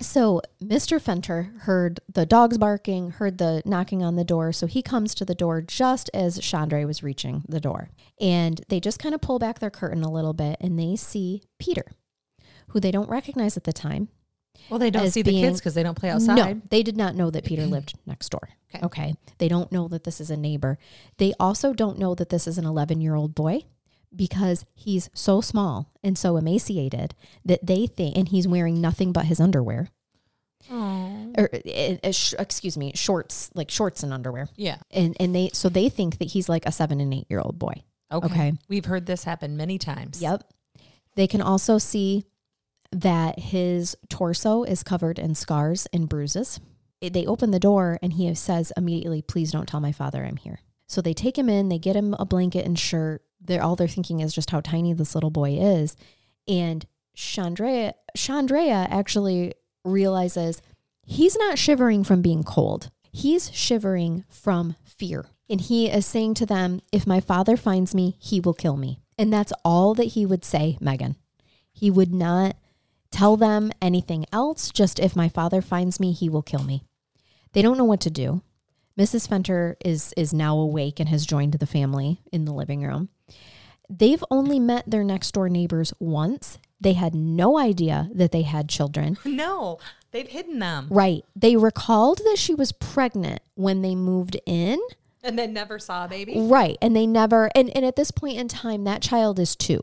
So Mr. Fenter heard the dogs barking, heard the knocking on the door. So he comes to the door just as Chandrea was reaching the door. And they just kind of pull back their curtain a little bit and they see Peter, who they don't recognize at the time. Well, they don't see the kids because they don't play outside. No, they did not know that Peter [clears throat] lived next door. Okay. Okay. They don't know that this is a neighbor. They also don't know that this is an 11 year old boy because he's so small and so emaciated that they think, and he's wearing nothing but his underwear. Or, uh, uh, sh- excuse me, shorts, like shorts and underwear. Yeah. And, and they, so they think that he's like a seven and eight year old boy. Okay. Okay. We've heard this happen many times. Yep. They can also see that his torso is covered in scars and bruises. They open the door and he says immediately, Please don't tell my father I'm here. So they take him in, they get him a blanket and shirt. They're all they're thinking is just how tiny this little boy is. And Chandrea, Chandrea actually realizes he's not shivering from being cold. He's shivering from fear. And he is saying to them, If my father finds me, he will kill me. And that's all that he would say, Megan. He would not tell them anything else, just if my father finds me, he will kill me. They don't know what to do. Mrs. Fenter is is now awake and has joined the family in the living room. They've only met their next door neighbors once. They had no idea that they had children. [laughs] No, they've hidden them Right. They recalled that she was pregnant when they moved in. and then never saw a baby. Right. And they never, and, and at this point in time, that child is two.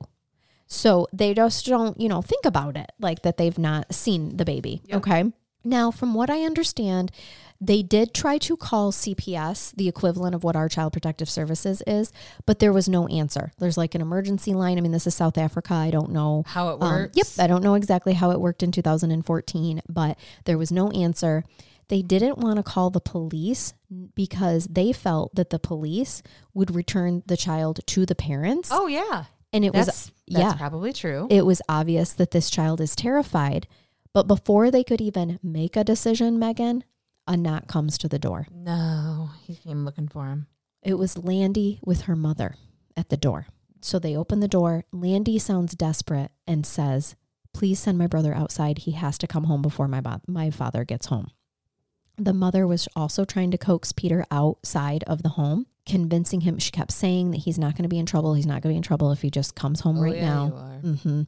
So they just don't, you know, think about it like that they've not seen the baby. Yep. Okay. Now, from what I understand, they did try to call CPS, the equivalent of what our Child Protective Services is, but there was no answer. There's like an emergency line. I mean, this is South Africa. I don't know How it um, works. yep, I don't know exactly how it worked in 2014, but there was no answer. They didn't want to call the police because they felt that the police would return the child to the parents. Oh yeah. And it That's was that's yeah. probably true. it was obvious that this child is terrified. But before they could even make a decision, Megan, a knock comes to the door. No, he came looking for him. It was Landy with her mother at the door. So they open the door. Landy sounds desperate and says, Please send my brother outside. He has to come home before my, bo- my father gets home. The mother was also trying to coax Peter outside of the home, convincing him. She kept saying that he's not going to be in trouble. He's not going to be in trouble if he just comes home Oh, right yeah, now. you are. hmm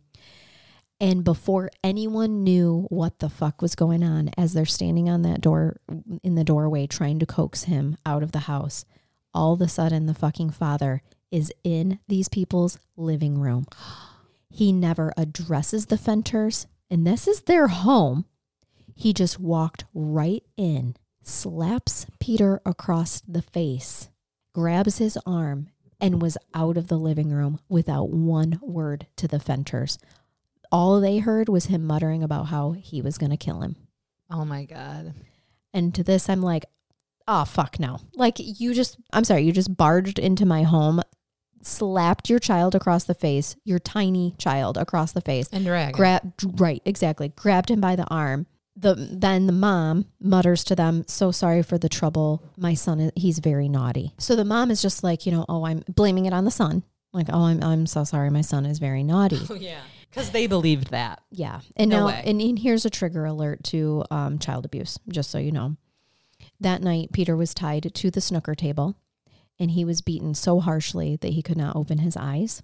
And before anyone knew what the fuck was going on, as they're standing on that door in the doorway trying to coax him out of the house, all of a sudden the fucking father is in these people's living room. [gasps] He never addresses the Fenters, and this is their home. He just walked right in, slaps Peter across the face, grabs his arm, and was out of the living room without one word to the Fenters. All they heard was him muttering about how he was going to kill him. Oh my god. And to this, I'm like, oh, fuck no. Like, you just, I'm sorry, you just barged into my home, slapped your child across the face, your tiny child across the face, And dragon. grabbed, right, exactly, grabbed him by the arm. The, then the mom mutters to them, so sorry for the trouble. My son, he's very naughty. So the mom is just like, you know, oh, I'm blaming it on the son. Like, oh, I'm, I'm so sorry. My son is very naughty. [laughs] oh yeah. Because they believed that. Yeah. And No now, way. and, and here's a trigger alert to um, child abuse, just so you know. That night, Peter was tied to the snooker table and he was beaten so harshly that he could not open his eyes.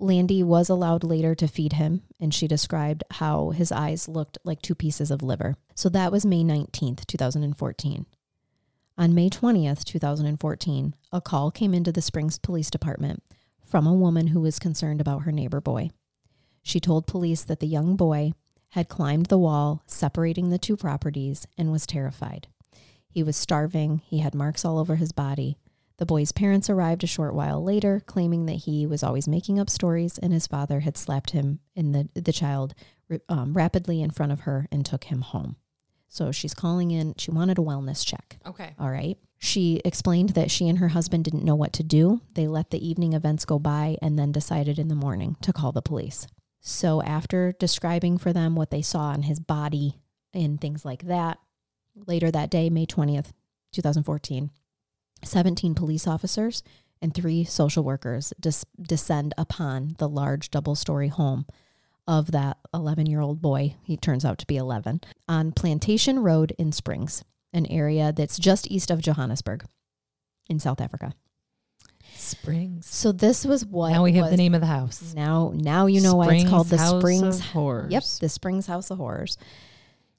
Landy was allowed later to feed him, and she described how his eyes looked like two pieces of liver. So that was May 19th, 2014. On May 20th, 2014, a call came into the Springs Police Department from a woman who was concerned about her neighbor boy. She told police that the young boy had climbed the wall separating the two properties and was terrified. He was starving, he had marks all over his body. The boy's parents arrived a short while later, claiming that he was always making up stories and his father had slapped him and the, the child um, rapidly in front of her and took him home. So she's calling in, she wanted a wellness check. Okay. All right. She explained that she and her husband didn't know what to do. They let the evening events go by and then decided in the morning to call the police. So, after describing for them what they saw on his body and things like that, later that day, May 20th, 2014, 17 police officers and three social workers dis- descend upon the large double story home of that 11 year old boy. He turns out to be 11 on Plantation Road in Springs, an area that's just east of Johannesburg in South Africa. Springs. So this was what now we have was- the name of the house. Now, now you know why it's called the Springs House Springs. of Horrors. Yep, the Springs House of Horrors.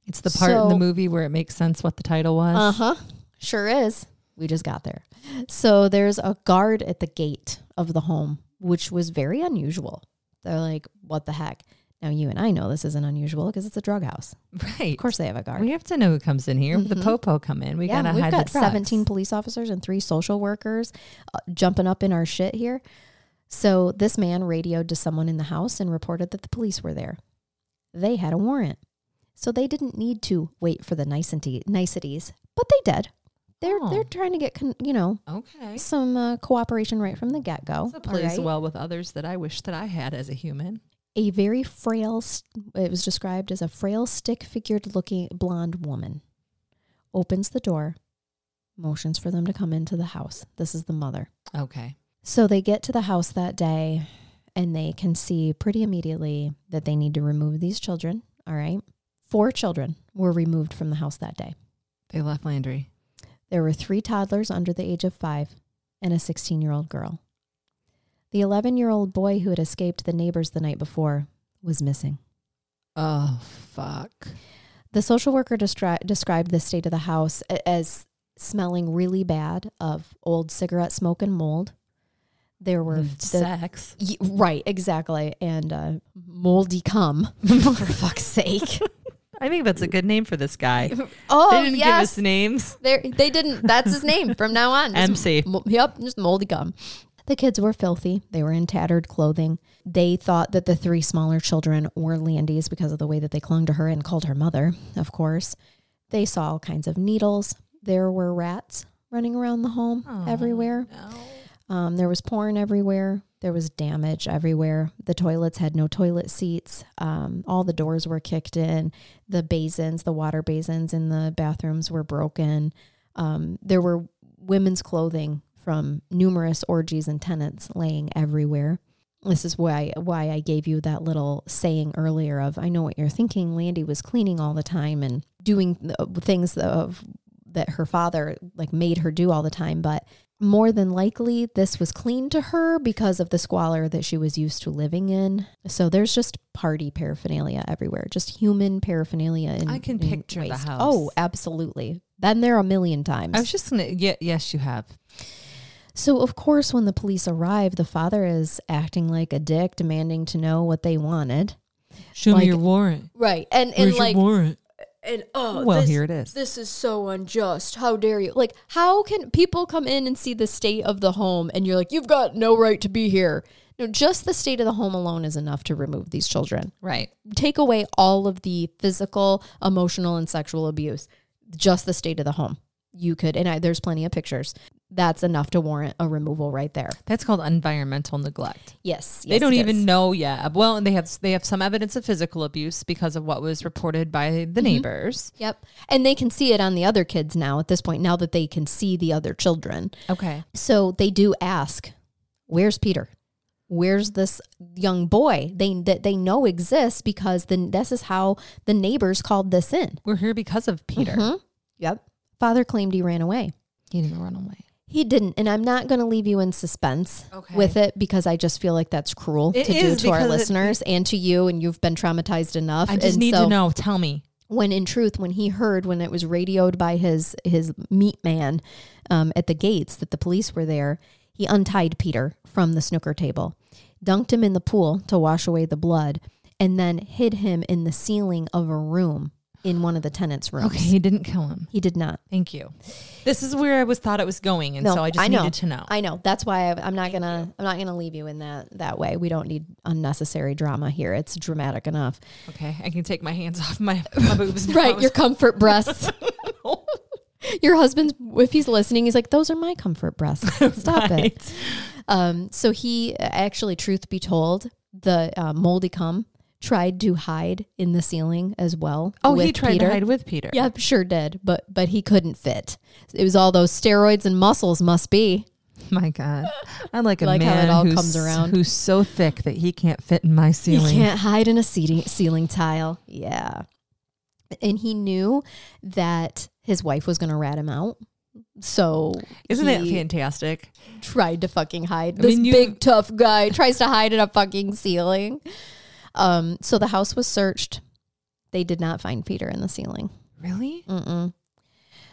It's the part in the movie where it makes sense what the title was. Uh huh. Sure is. We just got there. So there's a guard at the gate of the home, which was very unusual. They're like, "What the heck?" Now you and I know this isn't unusual because it's a drug house. Right. Of course, they have a guard. We have to know who comes in here. The Mhm. popo come in. We yeah, gotta we've hide got the drugs. 17 police officers and three social workers uh, jumping up in our shit here. So this man radioed to someone in the house and reported that the police were there. They had a warrant. So they didn't need to wait for the nicety, niceties, but they did. They're Oh. they're trying to get con, you know Okay. some uh, cooperation right from the get go. That plays well with others that I wish that I had as a human. A very frail, it was described as a frail, stick figured looking blonde woman opens the door, motions for them to come into the house. This is the mother. Okay. So they get to the house that day and they can see pretty immediately that they need to remove these children. All right. Four children were removed from the house that day. They left Landy. There were three toddlers under the age of five and a 16 year old girl. The 11 year old boy who had escaped the neighbors the night before was missing. Oh fuck. The social worker destri- described the state of the house as smelling really bad of old cigarette smoke and mold. There were The the, sex. Y- right, exactly, and uh, moldy cum [laughs] for fuck's sake. [laughs] I think that's a mm. good name for this guy. [laughs] Oh they didn't give yes, us names. They're- they didn't. That's his name from now on. Just MC. mo- yep, just moldy gum. The kids were filthy. They were in tattered clothing. They thought that the three smaller children were Landy's because of the way that they clung to her and called her mother, of course. They saw all kinds of needles. There were rats running around the home Oh, everywhere. No. Um, there was porn everywhere. There was damage everywhere. The toilets had no toilet seats. Um, all the doors were kicked in. The basins, the water basins in the bathrooms were broken. Um, there were women's clothing from numerous orgies and tenants laying everywhere. This is why why I gave you that little saying earlier of I know what you're thinking. Landy was cleaning all the time and doing things of that her father like made her do all the time, but more than likely this was clean to her because of the squalor that she was used to living in. So there's just party paraphernalia everywhere, just human paraphernalia. In, I can in picture the house. Oh, absolutely. Been there a million times. I was just gonna. Yeah, yes, you have. So, of course, when the police arrive, the father is acting like a dick, demanding to know what they wanted. Show Like- me your warrant. Right. And, Where's your warrant? And oh, well, this, here it is. this is so unjust. How dare you? Like, how can people come in and see the state of the home and you're like, you've got no right to be here? No, just the state of the home alone is enough to remove these children. right. Take away all of the physical, emotional, and sexual abuse. Just the state of the home. You could, and I, there's plenty of pictures. That's enough to warrant a removal right there. That's called environmental neglect. Yes. they yes, don't even is. know yet. Well, and they have they have some evidence of physical abuse because of what was reported by Mm-hmm. the neighbors. Yep. And they can see it on the other kids now at this point, now that they can see the other children. Okay. So they do ask, where's Peter? Where's this young boy? They that they know exists because then this is how the neighbors called this in. We're here because of Peter. Mhm. Yep. Father claimed he ran away. He didn't run away. He didn't, and I'm not going to leave you in suspense Okay. with it because I just feel like that's cruel It to do to our because it- listeners and to you, and you've been traumatized enough. I just And need so- to know. Tell me. when in truth when he heard when it was radioed by his his meat man um, at the gates that the police were there he untied peter from the snooker table dunked him in the pool to wash away the blood and then hid him in the ceiling of a room in one of the tenants rooms Okay, he didn't kill him. he did not Thank you. This is where I was thought it was going, and No, so I just I know. needed to know. I know. That's why I, I'm not gonna. I'm not gonna leave you in that that way. We don't need unnecessary drama here. It's dramatic enough. okay, I can take my hands off my, [laughs] my boobs. now. Right, your comfort breasts. [laughs] your husband's, if he's listening, he's like, "Those are my comfort breasts. [laughs] Stop it." Um, so he actually, truth be told, the uh, moldy cum tried to hide in the ceiling as well. Oh, he tried Peter. to hide with Peter. Yep, sure did, but but he couldn't fit. It was all those steroids and muscles, must be. My God, I like a Like how it man all who's, comes around. who's so thick that he can't fit in my ceiling. You ceiling. can't hide in a ceiling, ceiling tile. Yeah. And he knew that his wife was going to rat him out. So Isn't that fantastic? tried to fucking hide. I This mean, you- big tough guy tries to hide in a fucking ceiling. Um, so the house was searched. They did not find Peter in the ceiling. Really? Mm-mm.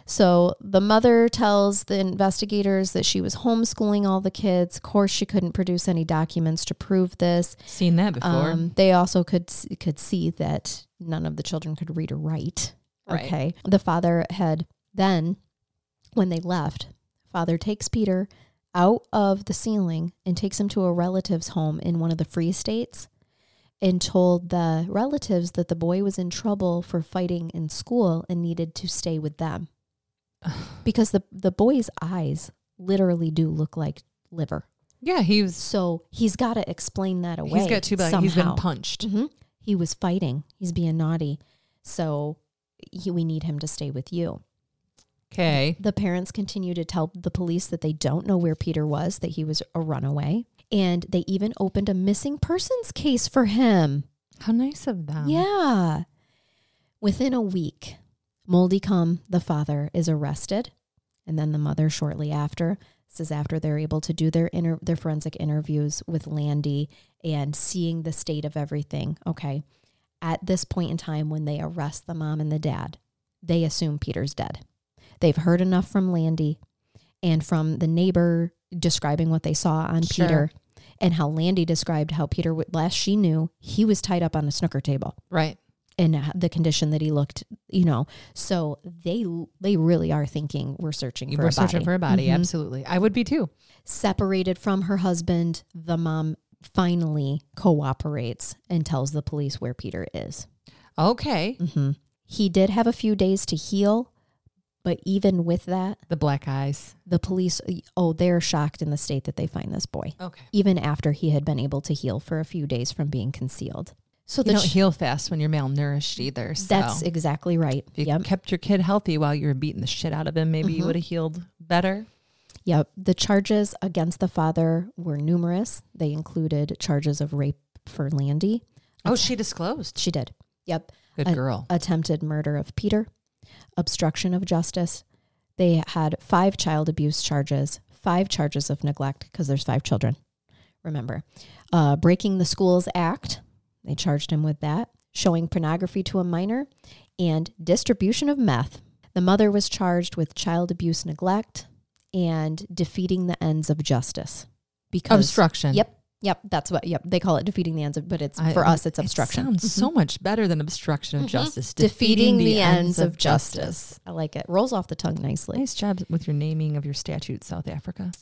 So the mother tells the investigators that she was homeschooling all the kids. Of course, she couldn't produce any documents to prove this. Seen that before? Um, they also could could see that none of the children could read or write. Right. Okay. The father had then, when they left, father takes Peter out of the ceiling and takes him to a relative's home in one of the free states and told the relatives that the boy was in trouble for fighting in school and needed to stay with them [sighs] because the the boy's eyes literally do look like liver. yeah, he was. So he's got to explain that away. He's got two. Like, he's been punched. hmm He was fighting. He's being naughty. So he, we need him to stay with you. Okay. The parents continue to tell the police that they don't know where Peter was, that he was a runaway. And they even opened a missing persons case for him. How nice of them. Yeah. Within a week, Moldy Cum, the father, is arrested. And then the mother shortly after. This is after they're able to do their inter- their forensic interviews with Landy and seeing the state of everything. Okay. At this point in time, when they arrest the mom and the dad, they assume Peter's dead. They've heard enough from Landy and from the neighbor describing what they saw on Sure. Peter and how Landy described how Peter last she knew, he was tied up on a snooker table Right. and the condition that he looked, you know. So they they really are thinking we're searching for We're a searching body. for a body. Mhm. Absolutely. I would be too. Separated from her husband, the mom finally cooperates and tells the police where Peter is. Okay. Mm-hmm. He did have a few days to heal, But even with that, The black eyes. the police, oh, they're shocked in the state that they find this boy, Okay. even after he had been able to heal for a few days from being concealed. So You don't ch- heal fast when you're malnourished either. So that's exactly right. if you Yep. kept your kid healthy while you were beating the shit out of him, maybe you Mhm. would have healed better. Yep. The charges against the father were numerous. They included charges of rape for Landy. Oh, she disclosed. She did. Yep. Good I- girl. attempted murder of Peter, obstruction of justice. They had five child abuse charges, five charges of neglect because there's five children. Remember, uh, breaking the schools act. They charged him with that. Showing pornography to a minor and distribution of meth. The mother was charged with child abuse, neglect, and defeating the ends of justice. Because Obstruction. Yep. Yep, that's what. Yep, they call it defeating the ends of, but it's I- for us, it's It obstruction. sounds Mhm. so much better than obstruction of Mhm. justice. defeating the ends of justice. I like it. Rolls off the tongue nicely. Nice job with your naming of your statute, South Africa.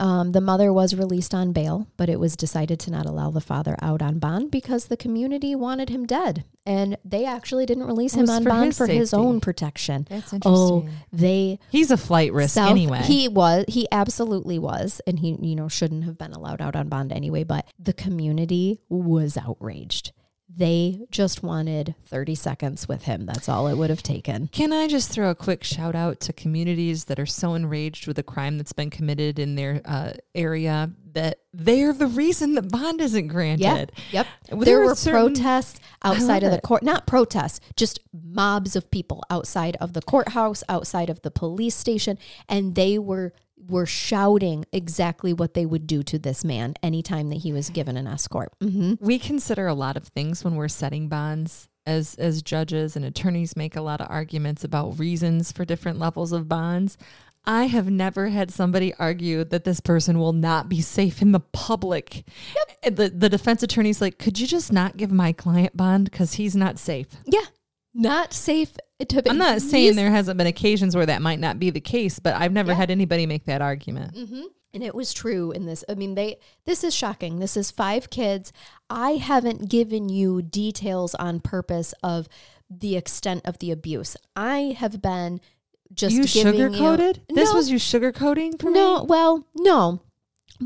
Um, the mother was released on bail, but it was decided to not allow the father out on bond because the community wanted him dead, and they actually didn't release him on for bond his for his own protection. That's Oh. They He's a flight risk South- anyway. He was. He absolutely was, and he you know shouldn't have been allowed out on bond anyway. But the community was outraged. They just wanted 30 seconds with him. That's all it would have taken. Can I just throw a quick shout out to communities that are so enraged with a crime that's been committed in their uh, area that they're the reason that bond isn't granted? Yep. Well, there are were certain- protests outside of the court, not protests, just mobs of people outside of the courthouse, outside of the police station, and they were were shouting exactly what they would do to this man anytime that he was given an escort. hmm We consider a lot of things when we're setting bonds. As, as judges and attorneys make a lot of arguments about reasons for different levels of bonds. I have never had somebody argue that this person will not be safe in the public. And The, the defense attorney's like, could you just not give my client bond because he's not safe? Yeah, not safe to be. I'm not saying there hasn't been occasions where that might not be the case, but I've never Yeah. had anybody make that argument. hmm And it was true in this. I mean, they. This is shocking. This is five kids. I haven't given you details on purpose of the extent of the abuse. I have been just you giving sugar coated? You, This no, was you sugar coating for no. me? No, well, no.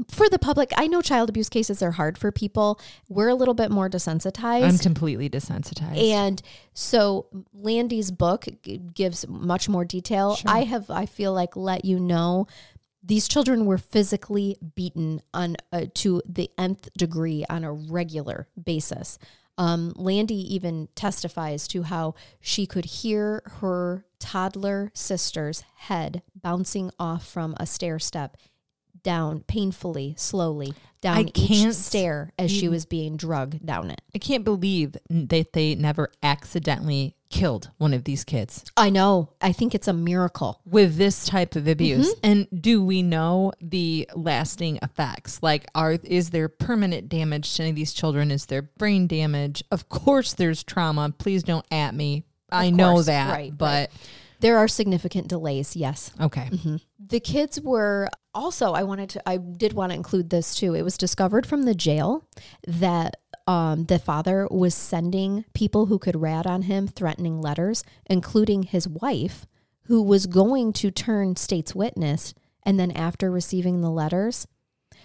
For the public, I know child abuse cases are hard for people. We're a little bit more desensitized. I'm completely desensitized. And so Landy's book g- gives much more detail. Sure. I have, I feel like, let you know these children were physically beaten on uh, to the nth degree on a regular basis. Um, Landy even testifies to how she could hear her toddler sister's head bouncing off from a stair step down painfully, slowly down I each can't stair as she was being drugged down it. I can't believe that they never accidentally killed one of these kids I know. I think it's a miracle. with this type of abuse. Mm-hmm. And do we know the lasting effects? Like are is there permanent damage to any of these children? Is there brain damage? Of course there's trauma. Please don't at me. I know that. Right, but There are significant delays, yes. okay. The kids were also, I wanted to, I did want to include this too. It was discovered from the jail that um, the father was sending people who could rat on him threatening letters, including his wife, who was going to turn state's witness. And then after receiving the letters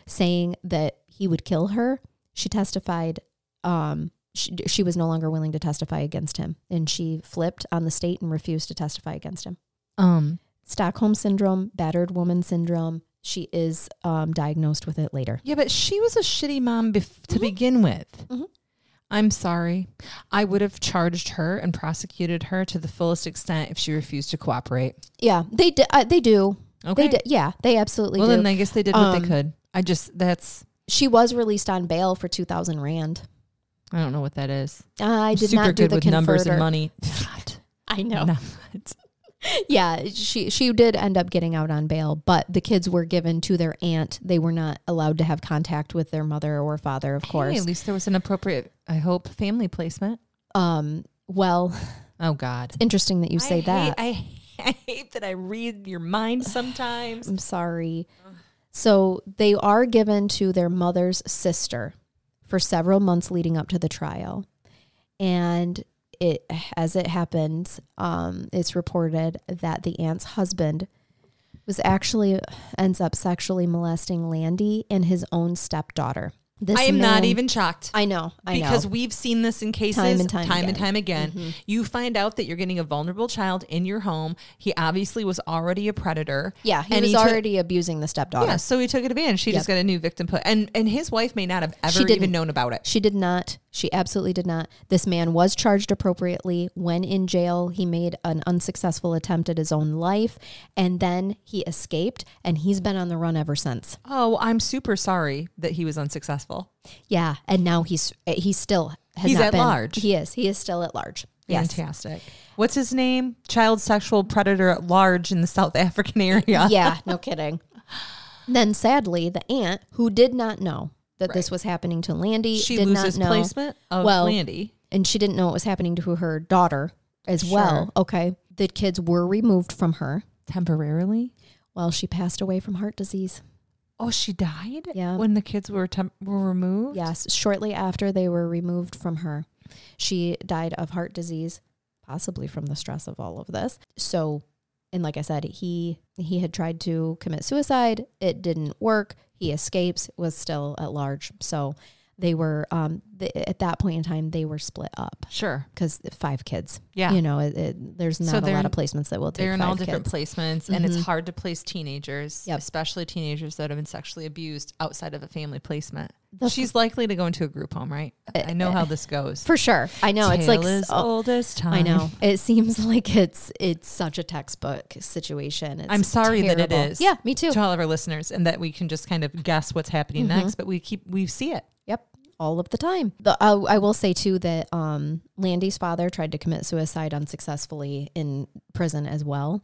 saying that he would kill her, she testified. Um, she, she was no longer willing to testify against him, and she flipped on the state and refused to testify against him. Um Stockholm syndrome, battered woman syndrome. She is um, diagnosed with it later. Yeah, but she was a shitty mom bef- to Mhm. begin with. Mhm. I'm sorry. I would have charged her and prosecuted her to the fullest extent if she refused to cooperate. Yeah, they do. Uh, they do. Okay. They do. Yeah, they absolutely well, do. then I guess they did what Um, they could. I just, that's, she was released on bail for two thousand rand. I don't know what that is. I did Super not do good the with numbers and money. [laughs] I know. Not. [laughs] Yeah, she she did end up getting out on bail, but the kids were given to their aunt. They were not allowed to have contact with their mother or father, of Hey, course. at least there was an appropriate, I hope, family placement. Um, well, Oh, God. interesting that you say I that. Hate, I, [laughs] I hate that I read your mind [sighs] sometimes. I'm sorry. So they are given to their mother's sister for several months leading up to the trial. And it as it happens, um, it's reported that the aunt's husband was actually ends up sexually molesting Landy and his own stepdaughter. This I am not even shocked. I know. I know because know. we've seen this in cases Time and time and again. Mm-hmm. You find out that you're getting a vulnerable child in your home. He obviously was already a predator. Yeah, he and was took- already abusing the stepdaughter. Yeah, so he took it advantage. She just got a new victim put, and and his wife may not have ever even known about it. She did not. She absolutely did not. This man was charged appropriately. When in jail, he made an unsuccessful attempt at his own life and then he escaped and he's been on the run ever since. Oh, I'm super sorry that he was unsuccessful. Yeah, and now he's eh, he's still has He's not at been- large. He is. He is still at large. Yes. Fantastic. What's his name? Child sexual predator at large in the South African area. yeah, no kidding. Then sadly, the aunt who did not know that this was happening to Landy She did loses not know. placement of Well, Landy. and she didn't know it was happening to her daughter as well. Okay. The kids were removed from her. temporarily. Well, she passed away from heart disease. Oh, she died. Yeah. when the kids were temp- were removed. Yes, shortly after they were removed from her, she died of heart disease, possibly from the stress of all of this. So, and like I said, he he had tried to commit suicide. It didn't work. He escapes. Was still at large. So they were um th- at that point in time they were split up sure. because five kids. Yeah. you know, it, it, there's not So a lot of placements that will take They're in five all different kids. placements, and it's Mhm. hard to place teenagers, Yep. especially teenagers that have been sexually abused outside of a family placement. The- She's likely to go into a group home, right? I know how this goes. For sure, I know it's like Tale as oh, old as time. I know. It seems [laughs] like it's it's such a textbook situation. It's I'm sorry that it is. Yeah, me too. To all of our listeners, and that we can just kind of guess what's happening Mm-hmm. next, but we keep we see it. All of the time. The, I, I will say too that um, Landy's father tried to commit suicide unsuccessfully in prison as well.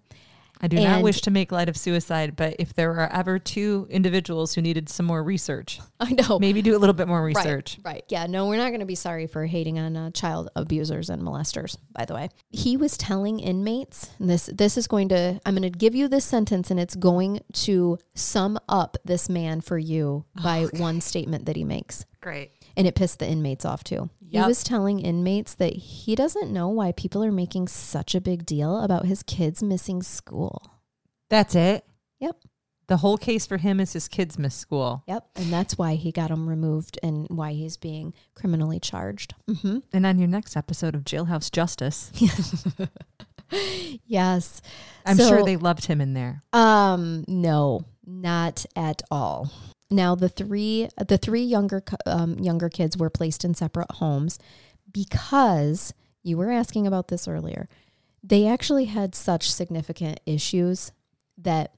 I do not wish to make light of suicide, but if there are ever two individuals who needed some more research, [laughs] I know. maybe do a little bit more research. Right, right. Yeah, no, we're not going to be sorry for hating on uh, child abusers and molesters, by the way. He was telling inmates, and this this is going to I'm going to give you this sentence and it's going to sum up this man for you by one statement that he makes. Great. And it pissed the inmates off too. He was telling inmates that he doesn't know why people are making such a big deal about his kids missing school. That's it. Yep. The whole case for him is his kids miss school. Yep. And that's why he got him removed and why he's being criminally charged. hmm And on your next episode of Jailhouse Justice, [laughs] Yes. I'm So- sure they loved him in there. Um, no, not at all. Now the three the three younger um, younger kids were placed in separate homes because you were asking about this earlier. They actually had such significant issues that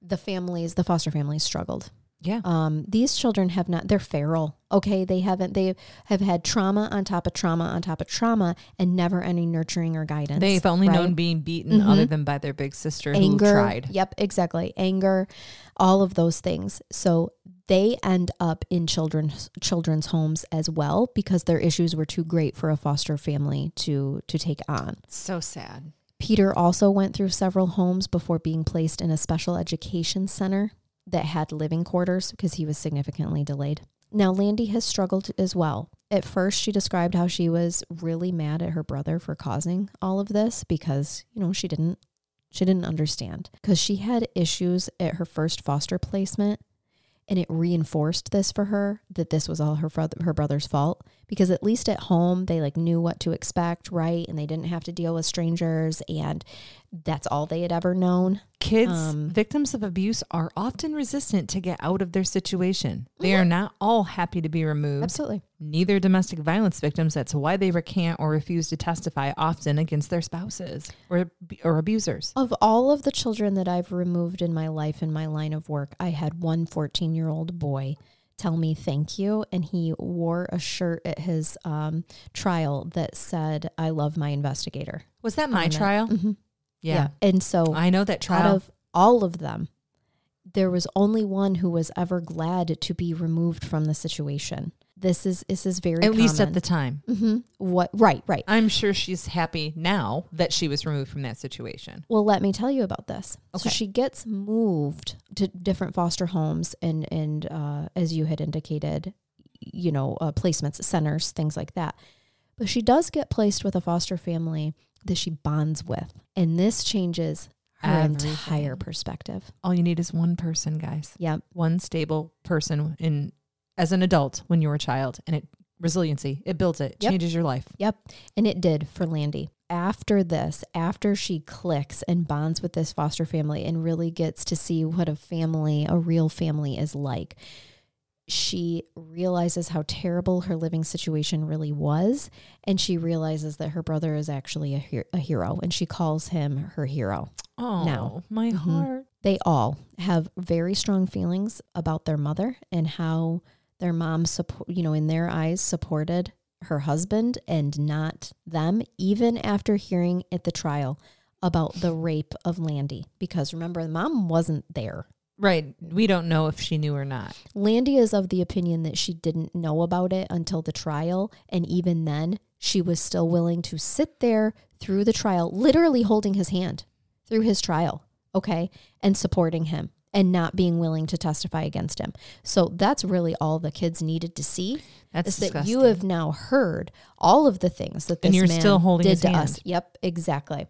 the families, the foster families, struggled. Yeah. Um, these children have not, they're feral. Okay. They haven't, they have had trauma on top of trauma on top of trauma and never any nurturing or guidance. They've only right? known being beaten Mhm. other than by their big sister anger. who tried. Yep, exactly. Anger, all of those things. So they end up in children's children's homes as well because their issues were too great for a foster family to to take on. So sad. Peter also went through several homes before being placed in a special education center that had living quarters because he was significantly delayed. Now, Landy has struggled as well. At first, she described how she was really mad at her brother for causing all of this because, you know, she didn't she didn't understand because she had issues at her first foster placement and it reinforced this for her that this was all her her brother's fault because at least at home they like knew what to expect, right? And they didn't have to deal with strangers and that's all they had ever known. Kids, Um, victims of abuse, are often resistant to get out of their situation. They Mm-hmm. are not all happy to be removed. Absolutely. Neither domestic violence victims. That's why they recant or refuse to testify often against their spouses or or abusers. Of all of the children that I've removed in my life in my line of work, I had one 14 year old boy tell me thank you. And he wore a shirt at his um, trial that said, I love my investigator. Was that my trial? Mhm. Yeah. And so I know that out of all of them, there was only one who was ever glad to be removed from the situation. This is this is very at least at the time. hmm what right right. I'm sure she's happy now that she was removed from that situation. Well, let me tell you about this. So she gets moved to different foster homes and and uh, as you had indicated, you know, uh, placements, centers, things like that. But she does get placed with a foster family that she bonds with. And this changes her Everything. entire perspective. All you need is one person, guys. Yep. One stable person in as an adult when you're a child, and it resiliency. It builds it. Yep. Changes your life. Yep. And it did for Landy. After this, after she clicks and bonds with this foster family and really gets to see what a family, a real family is like, she realizes how terrible her living situation really was. And she realizes that her brother is actually a, her- a hero and she calls him her hero. Oh, Now. my Mhm. heart. They all have very strong feelings about their mother and how their mom support, you know, in their eyes supported her husband and not them even after hearing at the trial about the rape of Landy because remember the mom wasn't there. Right. We don't know if she knew or not. Landy is of the opinion that she didn't know about it until the trial and even then she was still willing to sit there through the trial literally holding his hand through his trial, okay, and supporting him and not being willing to testify against him. So that's really all the kids needed to see That's that you have now heard all of the things that this And you're man still holding did to hand. us. Yep, exactly.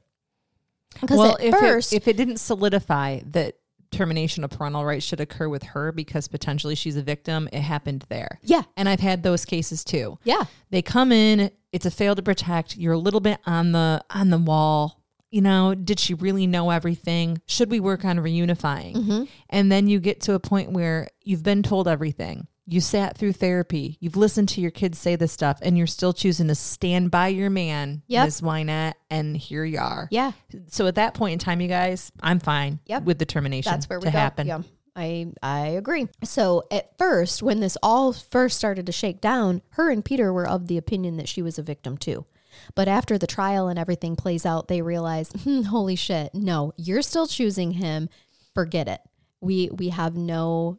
Because well, at if first, it, if it didn't solidify that termination of parental rights should occur with her because potentially she's a victim, it happened there. yeah, And I've had those cases too. yeah, They come in, it's a fail to protect. You're a little bit on the on the wall. You know, did she really know everything? Should we work on reunifying? Mm-hmm. And then you get to a point where you've been told everything. You sat through therapy. You've listened to your kids say this stuff, and you're still choosing to stand by your man, Yep. Miss Wynette, and here you are. yeah. So at that point in time, you guys, I'm fine Yep. with the termination That's where we to go. happen. Yeah. I I agree. So at first, when this all first started to shake down, her and Peter were of the opinion that she was a victim too. But after the trial and everything plays out, they realize, hmm, holy shit, no, you're still choosing him. Forget it. We we have no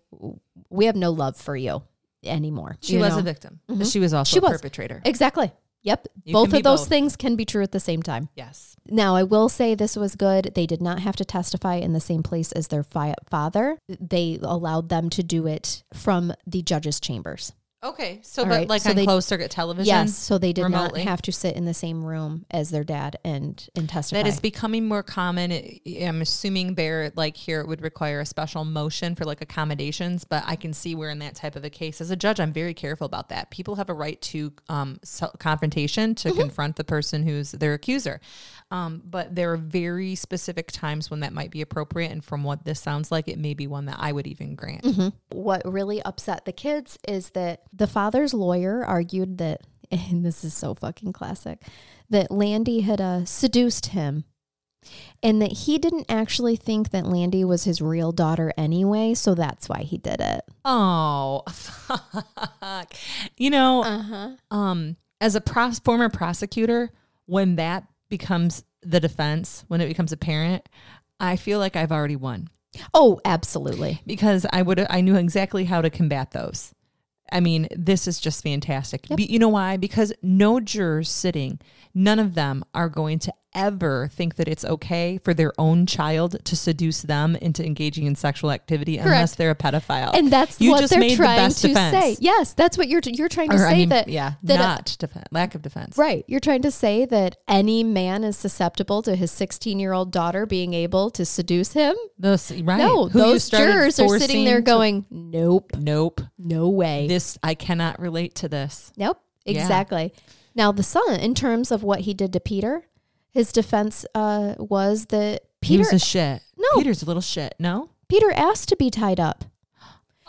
we have no love for you anymore. She you was know? a victim, mm-hmm. but she was also She a was. perpetrator. Exactly. Yep. You both of those both. things can be true at the same time. yes. Now, I will say this was good. They did not have to testify in the same place as their fi- father. They allowed them to do it from the judge's chambers. Okay. So, All but right, like so on they- closed circuit television. Yes, so they did remotely? not have to sit in the same room as their dad and and testify. That is becoming more common. It- I'm assuming there, like here, it would require a special motion for like accommodations, but I can see where in that type of a case, as a judge, I'm very careful about that. People have a right to um, so- confrontation to confront the person who's their accuser. Um, but there are very specific times when that might be appropriate. And from what this sounds like, it may be one that I would even grant. what really upset the kids is that the father's lawyer argued that, [laughs] and this is so fucking classic, that Landy had uh, seduced him. And that he didn't actually think that Landy was his real daughter anyway, so that's why he did it. Oh, [laughs] fuck. You know, Uh-huh. um, as a pros- former prosecutor, when that becomes the defense, when it becomes apparent, I feel like I've already won Oh, absolutely. because I would I knew exactly how to combat those. I mean, this is just fantastic. Yep. Be- you know why? Because no jurors sitting, none of them are going to ever think that it's okay for their own child to seduce them into engaging in sexual activity unless they're a pedophile. And that's You what just they're made the best to defense. say. Yes, that's what you're you're trying to Or, say I mean, that yeah, that a- not defense, lack of defense. Right. You're trying to say that any man is susceptible to his 16 year old daughter being able to seduce him? Those right? No, Who those jurors are sitting there to- going, nope, nope. no way. This I cannot relate to this. nope, Yeah. exactly. Now, the son, in terms of what he did to Peter, his defense uh, was that He Peter, was a shit. No. Peter's a little shit. No. Peter asked to be tied up.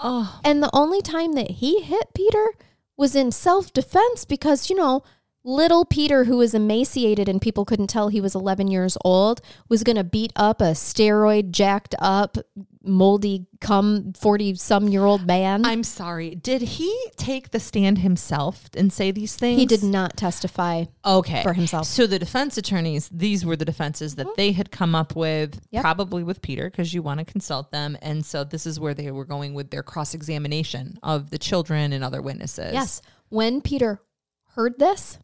Oh, And the only time that he hit Peter was in self defense because, you know, little Peter, who was emaciated and people couldn't tell he was 11 years old, was going to beat up a steroid jacked up, moldy, come 40 some year old man. I'm sorry. Did he take the stand himself and say these things? he did not testify Okay. for himself. So the defense attorneys, these were the defenses that mm-hmm. they had come up with, Yep. probably with Peter, because you want to consult them. And so this is where they were going with their cross examination of the children and other witnesses. Yes. When Peter heard this,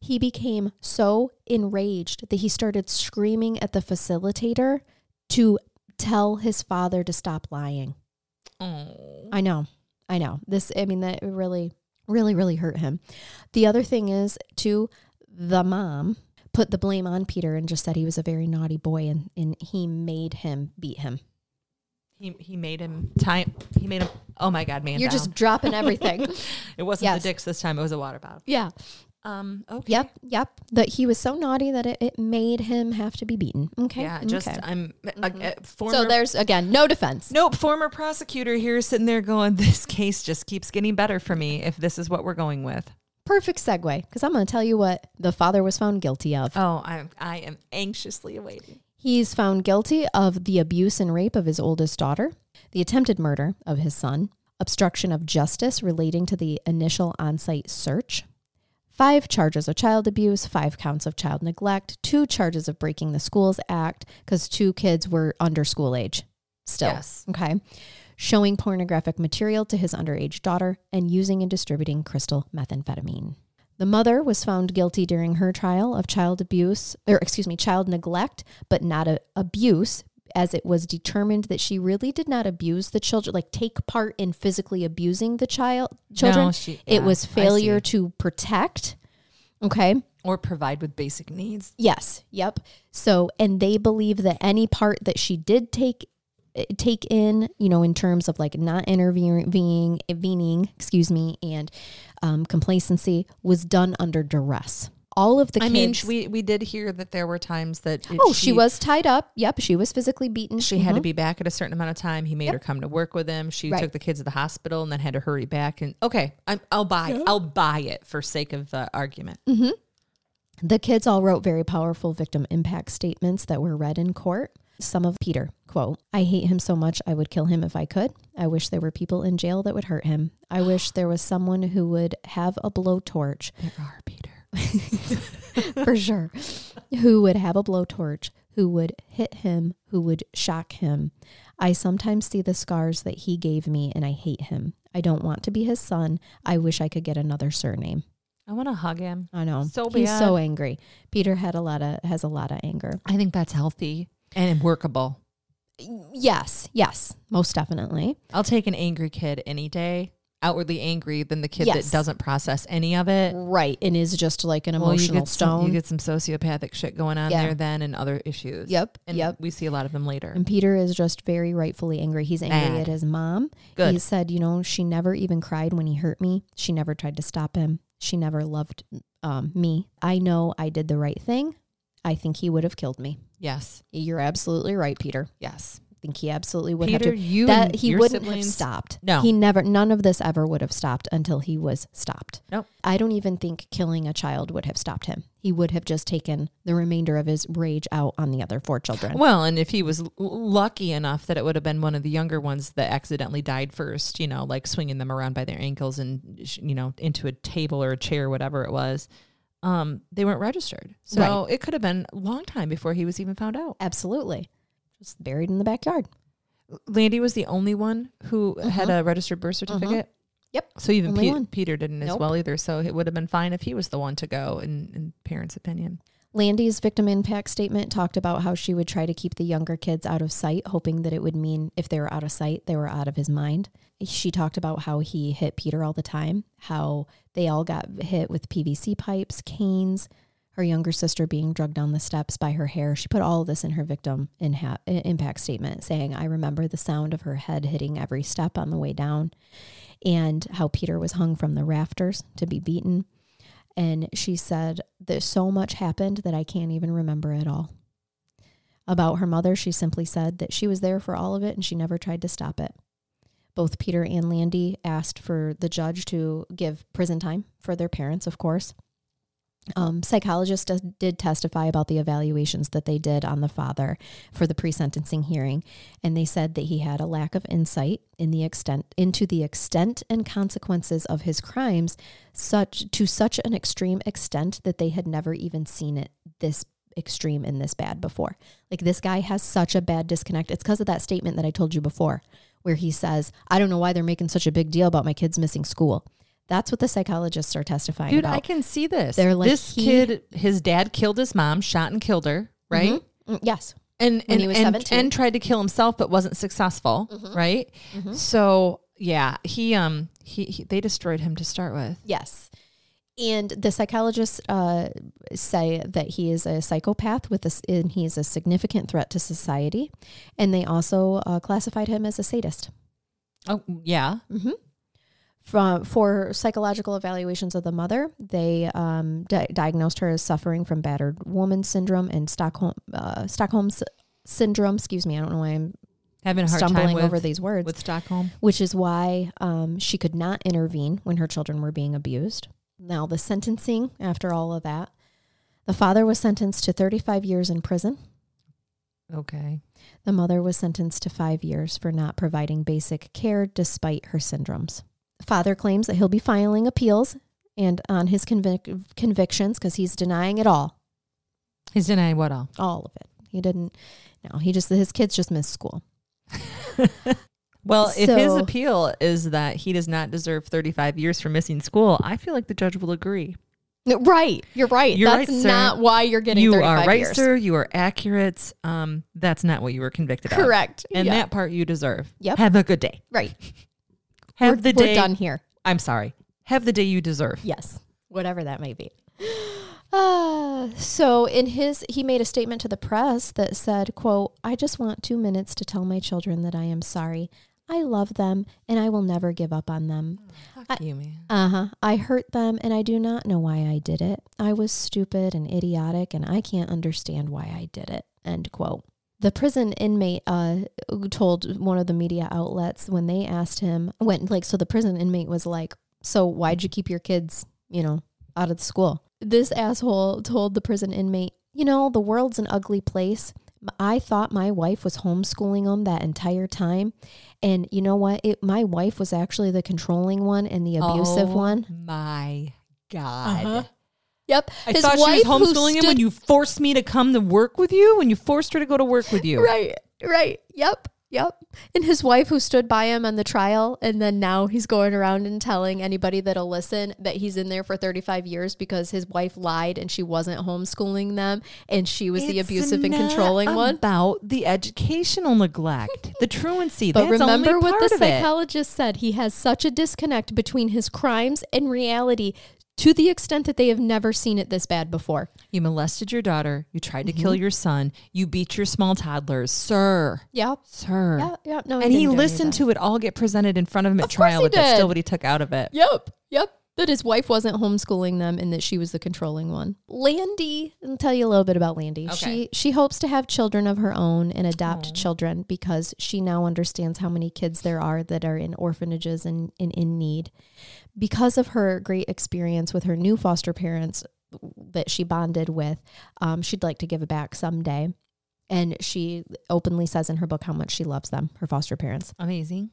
he became so enraged that he started screaming at the facilitator to tell his father to stop lying. Oh. I know. I know. This, I mean, that really, Really, really hurt him. The other thing is, too, the mom put the blame on Peter and just said he was a very naughty boy and, and he made him beat him. He he made him time. He made him. Oh my God, man! You're down. just dropping everything. [laughs] It wasn't Yes. the dicks this time. It was a water bottle. yeah. Um. Okay. Yep. Yep. That he was so naughty that it, it made him have to be beaten. Okay. Yeah. Just okay. I'm. uh, uh, former, so there's again no defense. Nope, former prosecutor here sitting there going, [laughs] "This case just keeps getting better for me if this is what we're going with." Perfect segue because I'm going to tell you what the father was found guilty of. Oh, I'm I am anxiously awaiting. He's found guilty of the abuse and rape of his oldest daughter, the attempted murder of his son, obstruction of justice relating to the initial on site search, five charges of child abuse, five counts of child neglect, two charges of breaking the Schools Act because two kids were under school age still. Yes. Okay. Showing pornographic material to his underage daughter and using and distributing crystal methamphetamine. The mother was found guilty during her trial of child abuse, or excuse me, child neglect, but not a, abuse, as it was determined that she really did not abuse the children, like take part in physically abusing the child children. No, she- it was failure to protect. Okay. or provide with basic needs. Yes. Yep. So, and they believe that any part that she did take eh, take in, you know, in terms of like not intervening, intervening, excuse me, and um, complacency, was done under duress. All of the I kids. mean, we we did hear that there were times that it- oh, she, was tied up. Yep, she was physically beaten. She had to Mhm. be back at a certain amount of time. He made her come to work with him. She Right. took the kids to the hospital and then had to hurry back. And okay, I'm, I'll buy. I'll buy it for sake of the argument. The kids all wrote very powerful victim impact statements that were read in court. Some of Peter, quote, I hate him so much I would kill him if I could. I wish there were people in jail that would hurt him. I wish there was someone who would have a blowtorch There are Peter. [laughs] [laughs] for sure, who would have a blowtorch, who would hit him, who would shock him. I sometimes see the scars that he gave me and I hate him. I don't want to be his son. I wish I could get another surname. I want to hug him. I know. So He's so angry. Peter had a lot of has a lot of anger. I think that's healthy and workable. Yes, yes, most definitely. I'll take an angry kid any day, outwardly angry, than the kid Yes. that doesn't process any of it. Right, and is just like an Well, you emotional some, stone. you get some sociopathic shit going on Yeah. there then, and other issues. Yep, and yep. We see a lot of them later. and Peter is just very rightfully angry. He's angry Mad. at his mom. Good. He said, you know, she never even cried when he hurt me. She never tried to stop him. She never loved um, me. I know I did the right thing. I think he would have killed me. yes, You're absolutely right, Peter. yes. I think he absolutely would Peter, have to. you that he wouldn't siblings- have stopped. No. he never. None of this ever would have stopped until he was stopped. Nope. I don't even think killing a child would have stopped him. He would have just taken the remainder of his rage out on the other four children. Well, and if he was l- lucky enough that it would have been one of the younger ones that accidentally died first, you know, like swinging them around by their ankles and you know into a table or a chair, whatever it was, um, they weren't registered. So it could have been a long time before he was even found out. Absolutely, just buried in the backyard. Landy was the only one who uh-huh. had a registered birth uh-huh. certificate. Yep. So even Pe- Peter didn't as well either. So it would have been fine if he was the one to go, in, in parents' opinion. Landy's victim impact statement talked about how she would try to keep the younger kids out of sight, hoping that it would mean if they were out of sight, they were out of his mind. She talked about how he hit Peter all the time, how they all got hit with PVC pipes, canes, her younger sister being drugged down the steps by her hair. She put all of this in her victim impact statement, saying, I remember the sound of her head hitting every step on the way down, and how Peter was hung from the rafters to be beaten. And she said that so much happened that I can't even remember it all. About her mother, she simply said that she was there for all of it and she never tried to stop it. Both Peter and Landy asked for the judge to give prison time for their parents, of course. Um, psychologists did testify about the evaluations that they did on the father for the pre-sentencing hearing, and they said that he had a lack of insight in the extent into the extent and consequences of his crimes, such to such an extreme extent that they had never even seen it this extreme and this bad before. Like this guy has such a bad disconnect. It's because of that statement that I told you before, where he says, "I don't know why they're making such a big deal about my kids missing school." That's what the psychologists are testifying Dude, about. I can see this. They're like, this he- kid, his dad killed his mom, shot and killed her, right? Mm, yes. And and, he was and, 17. and tried to kill himself but wasn't successful, right? So Yeah, he um he, he they destroyed him to start with. Yes. And the psychologists uh, say that he is a psychopath with this, and he is a significant threat to society. And they also uh, classified him as a sadist. Oh yeah, Mm-hmm. From, for psychological evaluations of the mother, they um, di- diagnosed her as suffering from battered woman syndrome and Stockholm uh, Stockholm s- syndrome. Excuse me, I don't know why I'm having a hard time stumbling with, over these words. with Stockholm. which is why um, she could not intervene when her children were being abused. Now, the sentencing after all of that, the father was sentenced to 35 years in prison. Okay, The mother was sentenced to five years for not providing basic care despite her syndromes. Father claims that he'll be filing appeals and on his convic- convictions because he's denying it all, he's denying what all? all of it. He didn't. No, he just his kids just missed school. [laughs] Well, if his appeal is that he does not deserve 35 years for missing school, I feel like the judge will agree. Right, you're right. You're That's right, not why you're getting. you 35 are right, years. sir. You are accurate. Um, that's not what you were convicted of. Correct. And Yeah. that part you deserve. Yep. Have a good day. right. [laughs] Have we're, the we're day. done here. I'm sorry. Have the day you deserve. Yes, whatever that may be. Uh, [sighs] so in his he made a statement to the press that said, quote, I just want two minutes to tell my children that I am sorry. I love them and I will never give up on them. Fuck you, man. Uh-huh. I hurt them and I do not know why I did it. I was stupid and idiotic and I can't understand why I did it. End quote. The prison inmate uh, told one of the media outlets when they asked him when like so the prison inmate was like, "So why'd you keep your kids, you know, out of the school?" This asshole told the prison inmate, "You know, the world's an ugly place. I thought my wife was homeschooling them that entire time, and you know what? It my wife was actually the controlling one and the abusive Oh one." My God. Uh-huh. Yep. I His thought she was homeschooling him when you forced me to come to work with you, when you forced her to go to work with you. Right, right. Yep, yep. And his wife who stood by him on the trial, and then now he's going around and telling anybody that'll listen that he's in there for 35 years because his wife lied and she wasn't homeschooling them and she was the abusive and controlling one. About the educational neglect, the truancy. But that's remember only what part the of it. psychologist said. He has such a disconnect between his crimes and reality to the extent that they have never seen it this bad before. You molested your daughter. You tried to Mm-hmm. kill your son. You beat your small toddlers, sir, Yep. sir. Yeah, yeah. No, and he didn't do any of listened to it all get presented in front of him at Of trial, but that's still what he took out of it. Yep. Yep. That his wife wasn't homeschooling them and that she was the controlling one. Landy, I'll tell you a little bit about Landy. Okay. She she hopes to have children of her own and adopt Aw. children because she now understands how many kids there are that are in orphanages and, and in need. Because of her great experience with her new foster parents that she bonded with, um, she'd like to give it back someday. And she openly says in her book how much she loves them, her foster parents. Amazing.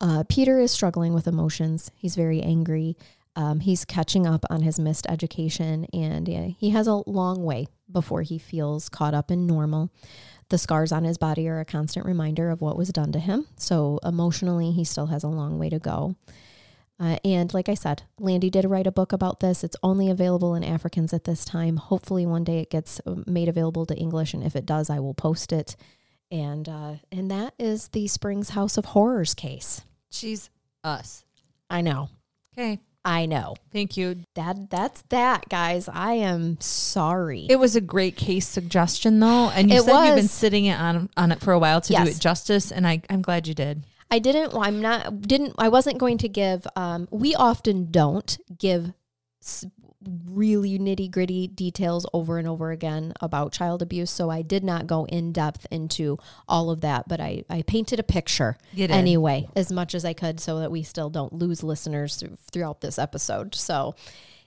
Uh, Peter is struggling with emotions. He's very angry. Um, he's catching up on his missed education, and yeah, he has a long way before he feels caught up in normal. The scars on his body are a constant reminder of what was done to him. So emotionally, he still has a long way to go. Uh, and like I said, Landy did write a book about this. It's only available in Afrikaans at this time. Hopefully, one day it gets uh, made available to English, and if it does, I will post it. And uh, and that is the Springs House of Horrors case. She's us. I know. Okay. I know. Thank you. That that's that, guys. I am sorry. It was a great case suggestion, though, and you It said you've been sitting it on on it for a while to do it justice, and I I'm glad you did. I didn't. well, I'm not. Didn't. I wasn't going to give. Um, we often don't give really nitty gritty details over and over again about child abuse. So I did not go in depth into all of that, but I I painted a picture anyway as much as I could, so that we still don't lose listeners through, throughout this episode. So.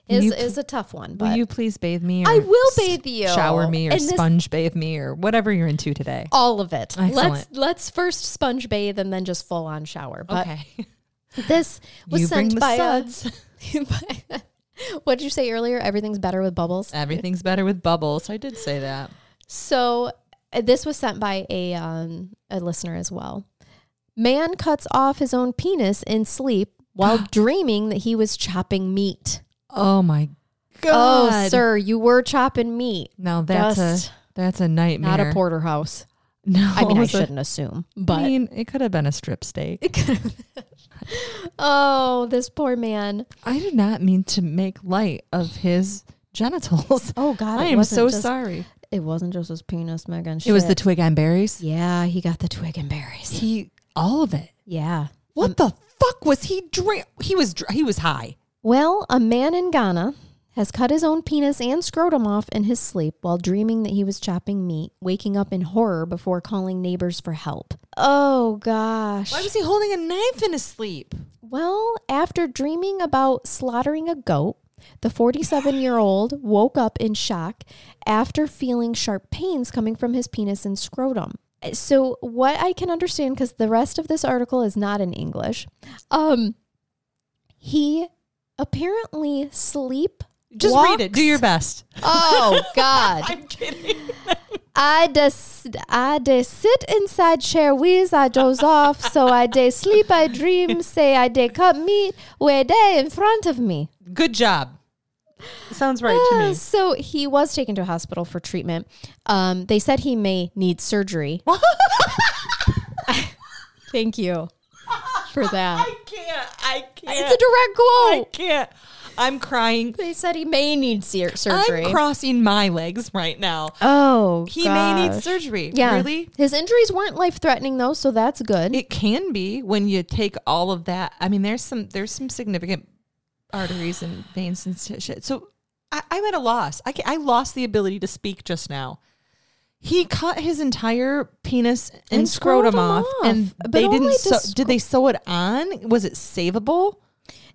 Is, You is a tough one, Will you please bathe me? Or I will bathe you. Shower me or this- sponge bathe me or whatever you're into today. all of it. Excellent. Let's let's first sponge bathe and then just full on shower. But okay. [laughs] this was you bring sent the by. suds. [laughs] [laughs] what did you say earlier? Everything's better with bubbles. Everything's better with bubbles. I did say that. So uh, this was sent by a um, a listener as well. Man cuts off his own penis in sleep while [gasps] dreaming that he was chopping meat. Oh my god. Oh, sir, you were chopping meat. Now that's Just a that's a nightmare. not a porterhouse. No, I mean, I it was a- shouldn't assume, I mean, it could have been a strip steak. It [laughs] oh, this poor man. I did not mean to make light of his [laughs] genitals. Oh God, I am so just- sorry. It wasn't just his penis, Megan. It was the twig and berries. yeah. He got the twig and berries. He all of it. Yeah. What um, the fuck was he drink? He was dr- he was high. Well, a man in Ghana has cut his own penis and scrotum off in his sleep while dreaming that he was chopping meat, waking up in horror before calling neighbors for help. Oh gosh. Why was he holding a knife in his sleep? Well, after dreaming about slaughtering a goat, the 47 year old [sighs] woke up in shock after feeling sharp pains coming from his penis and scrotum. So, what I can understand, because the rest of this article is not in English, um, he apparently sleep. Just read it. Do your best. Oh [laughs] God! I'm kidding. I des I de sit inside chair wheels, I doze off, so I de sleep, I dream, say I de cut meat, where they in front of me. Good job. Sounds right to Uh, me. So he was taken to a hospital for treatment. Um, they said he may need surgery. [laughs] Thank you for that. I can't. I can't. It's a direct quote. I can't. I'm crying. They said he may need sur- surgery. I'm crossing my legs right now. oh, He may need surgery. Yeah, Really? His injuries weren't life threatening though, so that's good. It can be when you take all of that. I mean, there's some there's some significant arteries and veins and sh- shit. So I, I'm at a loss. I, I lost the ability to speak just now. He cut his entire penis and, And scrotum, scrotum off, off, and but they didn't. Sew, sc- did they sew it on? Was it savable?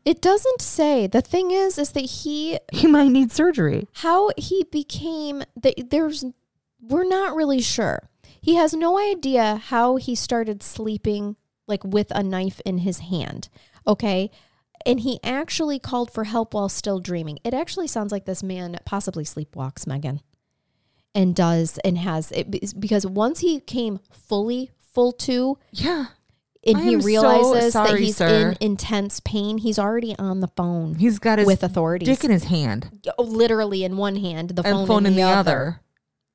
It doesn't say. The thing is, is that he [laughs] He might need surgery. how he became that there's we're not really sure. He has no idea how he started sleeping like with a knife in his hand. Okay? And he actually called for help while still dreaming. It actually sounds like this man possibly sleepwalks, Megan. And does and has it because once he came fully full to Yeah, and I he am so realizes that he's sir. in intense pain, he's already on the phone he's got his with authorities. dick in his hand Oh, literally in one hand, the phone, phone in, the, other.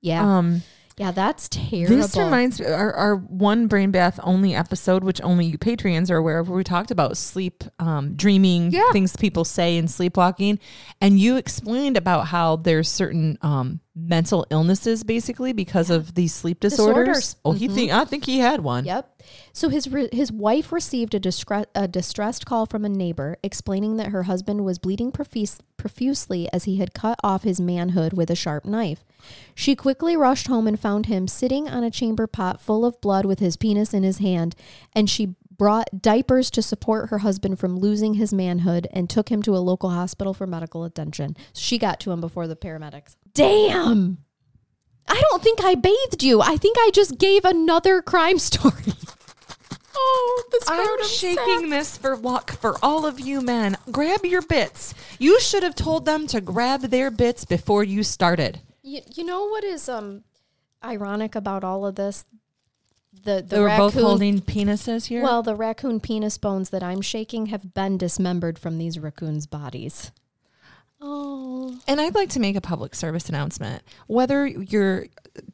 Yeah, Um, yeah, that's terrible. This reminds me our, our one brain bath only episode, which only you Patreons are aware of, where we talked about sleep, um, dreaming, Yeah. things people say in sleepwalking, and you explained about how there's certain um, mental illnesses basically because of these sleep disorders. Disorders. Oh, he Mhm. think I think he had one. Yep. So his re- his wife received a, discre- a distressed call from a neighbor explaining that her husband was bleeding profuse- profusely as he had cut off his manhood with a sharp knife. She quickly rushed home and found him sitting on a chamber pot full of blood with his penis in his hand, and she brought diapers to support her husband from losing his manhood and took him to a local hospital for medical attention. She got to him before the paramedics. Damn. I don't think I bathed you. I think I just gave another crime story. [laughs] oh, the I'm shaking sack. this for luck for all of you men. Grab your bits. You should have told them to grab their bits before you started. You, you know what is um ironic about all of this? The the They were raccoon, both holding penises here. well, the raccoon penis bones that I'm shaking have been dismembered from these raccoons' bodies. Oh, And I'd like to make a public service announcement. Whether you're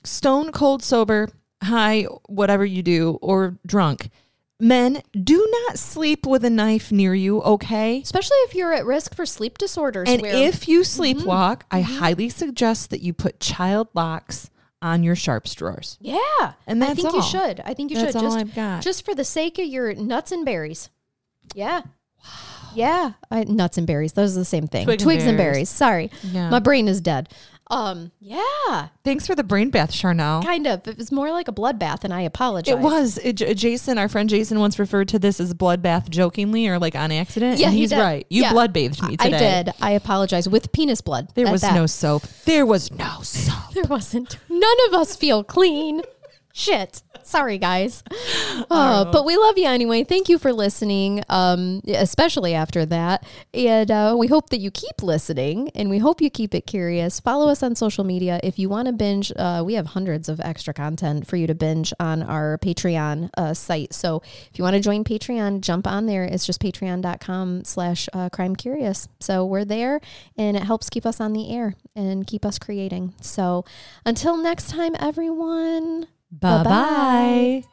stone cold sober, high, whatever you do, or drunk, men, do not sleep with a knife near you, okay? especially if you're at risk for sleep disorders. And where, if you mm-hmm. sleepwalk, I mm-hmm. highly suggest that you put child locks on your sharps drawers. yeah, And I that's think you should. I think you That's should all just I've got. just for the sake of your nuts and berries. Yeah. Yeah, I, nuts and berries. Those are the same thing. Twig Twigs and berries. berries. Sorry, Yeah. my brain is dead. Um, yeah, Thanks for the brain bath, Charnel. kind of. It was more like a bloodbath, and I apologize. It was. It, J- Jason, our friend Jason, once referred to this as bloodbath jokingly or like on accident. Yeah, and he's did. right. You Yeah. blood bathed me I today. did. I apologize with penis blood. There was that. no soap. There was no [laughs] soap. There wasn't. None of us feel clean. Shit. Sorry, guys. [laughs] Uh, but we love you anyway. Thank you for listening, um, especially after that. And uh, we hope that you keep listening and we hope you keep it curious. Follow us on social media. If you want to binge, uh, we have hundreds of extra content for you to binge on our Patreon uh, site. So if you want to join Patreon, jump on there. It's just patreon.com slash uh, crime curious. So we're there and it helps keep us on the air and keep us creating. So until next time, everyone. Bye bye.